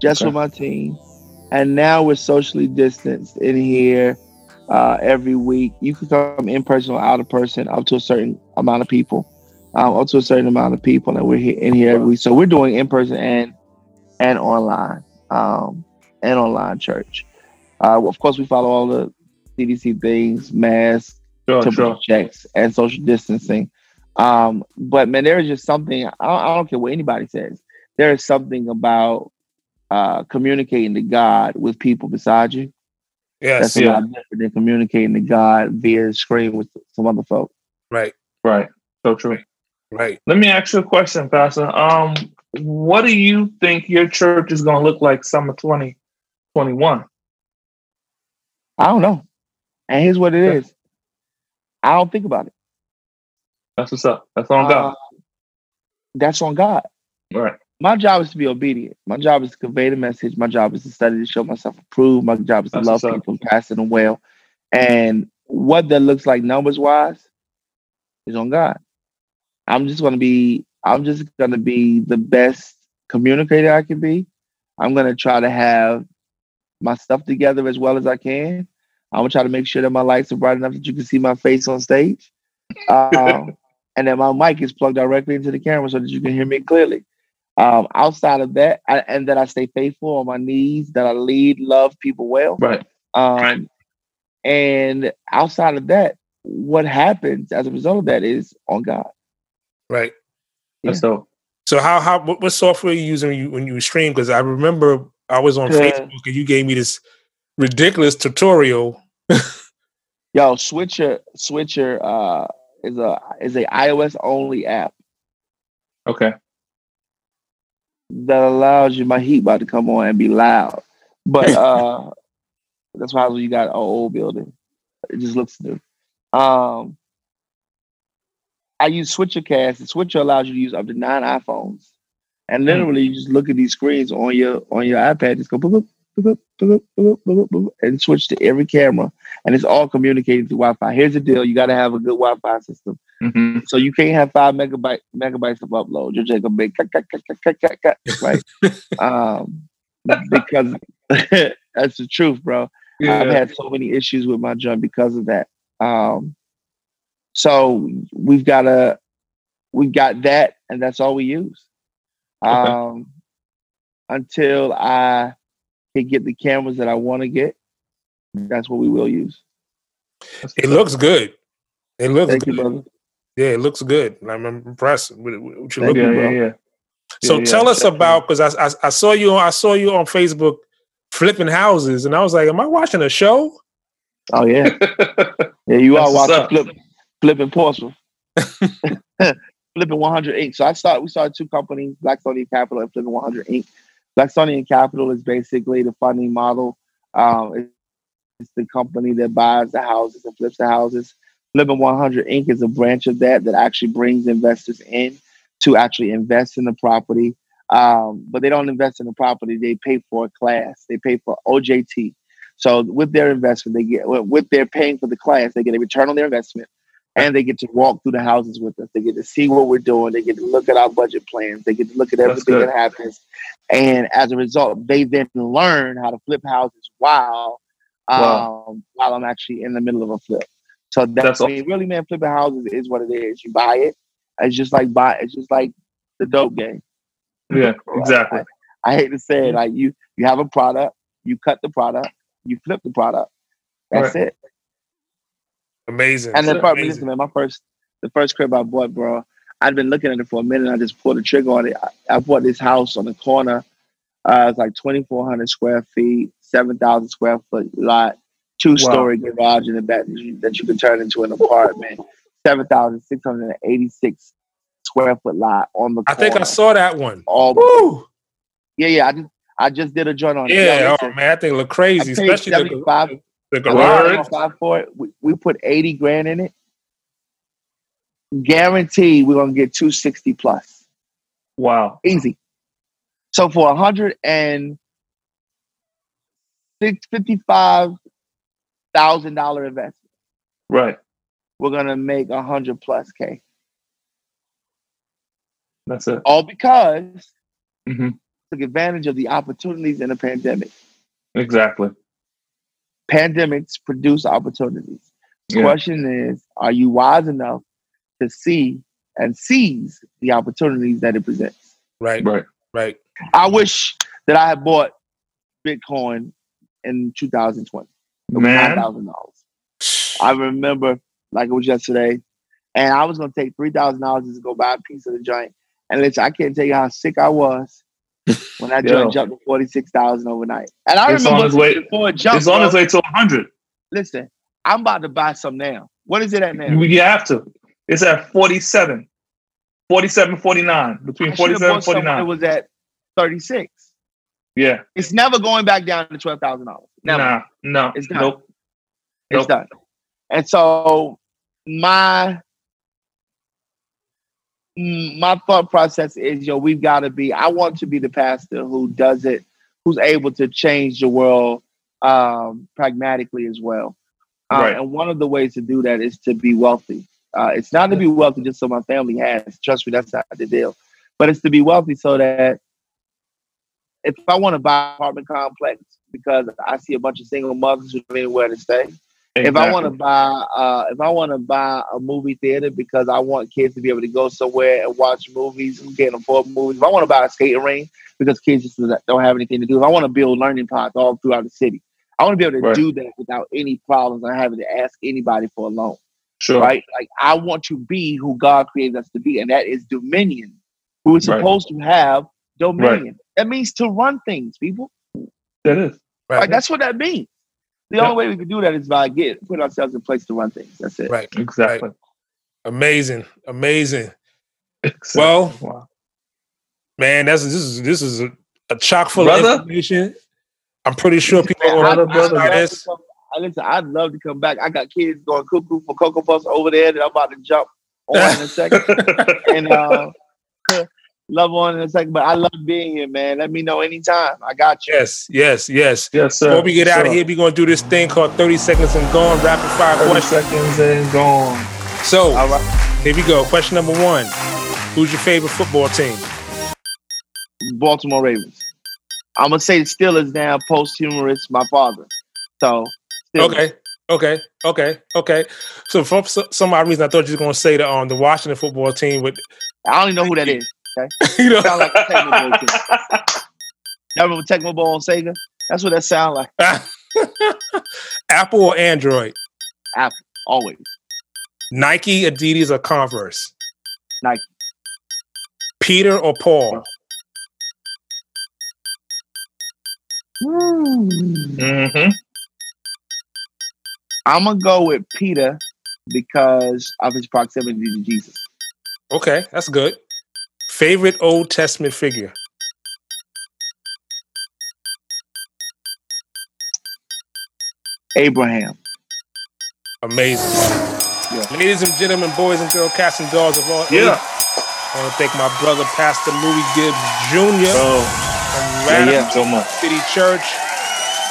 just okay. with my team. And now we're socially distanced in here uh, every week. You can come in person or out of person up to a certain amount of people, um, up to a certain amount of people, and we're here, in here every week. So we're doing in person and and online, um, and online church. Uh, of course, we follow all the CDC things, masks, sure, sure. checks, and social distancing. Um, but man, there is just something. I don't, I don't, care what anybody says. There is something about uh, communicating to God with people beside you. Yes, that's a lot different than communicating to God via screen with some other folk. Right, right. So true. Right. Let me ask you a question, Pastor. Um, what do you think your church is going to look like summer twenty twenty one? I don't know. And here's what it is. I don't think about it. That's what's up. That's on God. Uh, that's on God. Right. My job is to be obedient. My job is to convey the message. My job is to study to show myself approved. My job is to that's love people and pass them well. And what that looks like numbers wise is on God. I'm just gonna be I'm just gonna be the best communicator I can be. I'm gonna try to have my stuff together as well as I can. I'm gonna try to make sure that my lights are bright enough that you can see my face on stage, <laughs> um, and that my mic is plugged directly into the camera so that you can hear me clearly. Um, outside of that, I, and that I stay faithful on my knees, that I lead, love people well. Right. Um, right. And outside of that, what happens as a result of that is on God. Right. Yeah. So, so how how what, what software are you using when you when you stream? Because I remember I was on yeah. Facebook and you gave me this ridiculous tutorial. <laughs> Yo, Switcher Switcher uh, is a is a iOS only app. Okay. That allows you my heat about to come on and be loud. But uh that's why you got an old building. It just looks new. Um, I use SwitcherCast. The Switcher allows you to use up to nine iPhones, and literally you just look at these screens on your on your iPad. Just go boop, boop, boop, boop, boop, boop, boop, and switch to every camera, and it's all communicating through Wi-Fi. Here's the deal: you got to have a good Wi-Fi system. Mhm. So you can't have five megabyte megabytes of upload. You're just gonna be cut, cut, cut, cut, cut, cut, cut, right? <laughs> um, because <laughs> that's the truth, bro. I've had so many issues with my joint because of that. Um, so we've got a we've got that, and that's all we use. Okay. Um, until I can get the cameras that I want to get, that's what we will use. It looks good. It looks Thank you, good. brother. Yeah, it looks good. I'm impressed with, what you Thank look. you, yeah, yeah, yeah. So Yeah, tell us definitely. about because I, I I saw you on I saw you on Facebook flipping houses, and I was like, "Am I watching a show?" Oh yeah, <laughs> yeah. You are watching flip, <laughs> flipping porcelain, flipping 100 Inc. So I started. We started two companies, Blackstonia Capital and Flipping 100 Inc. Blackstonia Capital is basically the funding model. Um, it's- it's the company that buys the houses and flips the houses. Flipping 100 Inc. is a branch of that that actually brings investors in to actually invest in the property. Um, but they don't invest in the property; they pay for a class. They pay for OJT. So with their investment, they get with their paying for the class, they get a return on their investment, and they get to walk through the houses with us. They get to see what we're doing. They get to look at our budget plans. They get to look at everything that happens, and as a result, they then learn how to flip houses while um, Wow. while I'm actually in the middle of a flip. So that's, That's I mean, really, man, flipping houses is what it is. You buy it. It's just like buy. It's just like the dope game. Yeah, <laughs> exactly. I hate to say it, like you you have a product, you cut the product, you flip the product. That's it. Amazing. And then That's probably listen, man, my first the first crib I bought, bro. I'd been looking at it for a minute. I just pulled the trigger on it. I, I bought this house on the corner. Uh, it's like twenty four hundred square feet, seven thousand square foot lot, two story garage in the back that you, that you can turn into an apartment. Seven thousand six hundred and eighty six square foot lot on the. I think I saw that one. all. Woo! Yeah, yeah. I just I just did a joint on it. Yeah, oh man, that thing look I crazy, especially the, 75 the garage. paid 75 for it. We, we put 80 grand in it. Guaranteed we're gonna get 260 plus. Wow. Easy. So for a hundred and fifty-five thousand dollar investment, Right. we're gonna make a hundred plus K. That's it. All because hmm took advantage of the opportunities in the pandemic. Exactly. Pandemics produce opportunities. The Yeah. question is, are you wise enough to see and seize the opportunities that it presents? Right, Right. right. I wish that I had bought Bitcoin in 2020. Man. $9,000. I remember like it was yesterday, and I was gonna take three thousand dollars to go buy a piece of the joint. And listen, I can't tell you how sick I was <laughs> when that joint jumped to forty six thousand overnight. And I It's remember on its way- before it jumped. It's on its way to 100. Listen, I'm about to buy some now. What is it at now? You, have to. It's at 47. 47, 49. Between I should have 47 and bought some when 49. It was at thirty six. Yeah. It's never going back down to twelve thousand dollars. Never. Nah, no. It's done. Nope. It's Nope. done. And so my my thought process is, yo, we've got to be. I want to be the pastor who does it, who's able to change the world um, pragmatically as well. Uh, Right. And one of the ways to do that is to be wealthy. Uh, it's not to be wealthy just so my family has. Trust me, that's not the deal. But it's to be wealthy so that if I want to buy an apartment complex because I see a bunch of single mothers who don't have anywhere to stay, if I want to buy, uh, if I want to buy a movie theater because I want kids to be able to go somewhere and watch movies and can't afford movies. If I want to buy a skating ring because kids just don't have anything to do. If I want to build learning pods all throughout the city, I want to be able to Right. do that without any problems and having to ask anybody for a loan. Sure. Right? Like I want to be who God created us to be, and that is dominion. We were Right. supposed to have dominion. That means to run things, people. That is. Right. Like that's what that means. The Yeah. only way we can do that is by get put ourselves in place to run things. That's it. right. Exactly. Amazing. Amazing. exactly. Well, Wow. man, that's this is this is a, a chock full Brother? of information. I'm pretty sure people Man, are I, Brother, gonna I'd, brother, listen to love to this. come, I listen. I'd love to come back. I got kids going cuckoo for Cocoa Puffs over there that I'm about to jump on in a second. <laughs> and uh, love on in a second. But I love being here, man. Let me know anytime. I got you. Yes, yes, yes. Yes, sir. Before we get Yes, out of here, we're gonna do this thing called 30 seconds and gone rapid fire 30 question. seconds and gone. So All right. here we go. Question number one. Who's your favorite football team? Baltimore Ravens. I'm gonna say the Steelers now. Posthumous, my father. So Steelers. Okay. Okay, okay, okay. So for s- some odd reason, I thought you were going to say the um the Washington football team with I don't even know who that is. <laughs> you know Sound like a Tecmo Bowl team. <laughs> Y'all remember Tecmo Bowl on Sega? That's what that sound like. <laughs> Apple or Android, Apple, Always. Nike, Adidas, or Converse, Nike. Peter or Paul, Mm-hmm. I'm gonna go with Peter because of his proximity to Jesus. Okay, that's good. Favorite Old Testament figure? Abraham. Amazing. Yeah. Ladies and gentlemen, boys and girls, cats and dogs of all Yeah. I want to thank my brother, Pastor Louie Gibbs Jr. Bro, from Yeah, yeah. so much. City Church.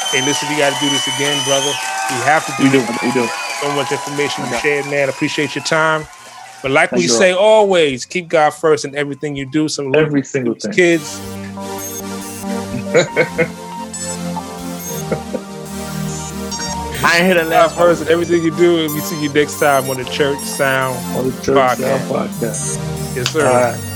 Hey, listen, we got to do this again, brother. We have to do We do. We do. So much information you shared, man. Appreciate your time. But like we Thank you. say always, keep God first in everything you do. So Every single thing. kids. <laughs> I ain't hear the God last first in everything you do. And we see you next time on the Church Sound. On the Church Podcast. Sound Podcast. Yes, sir. All right.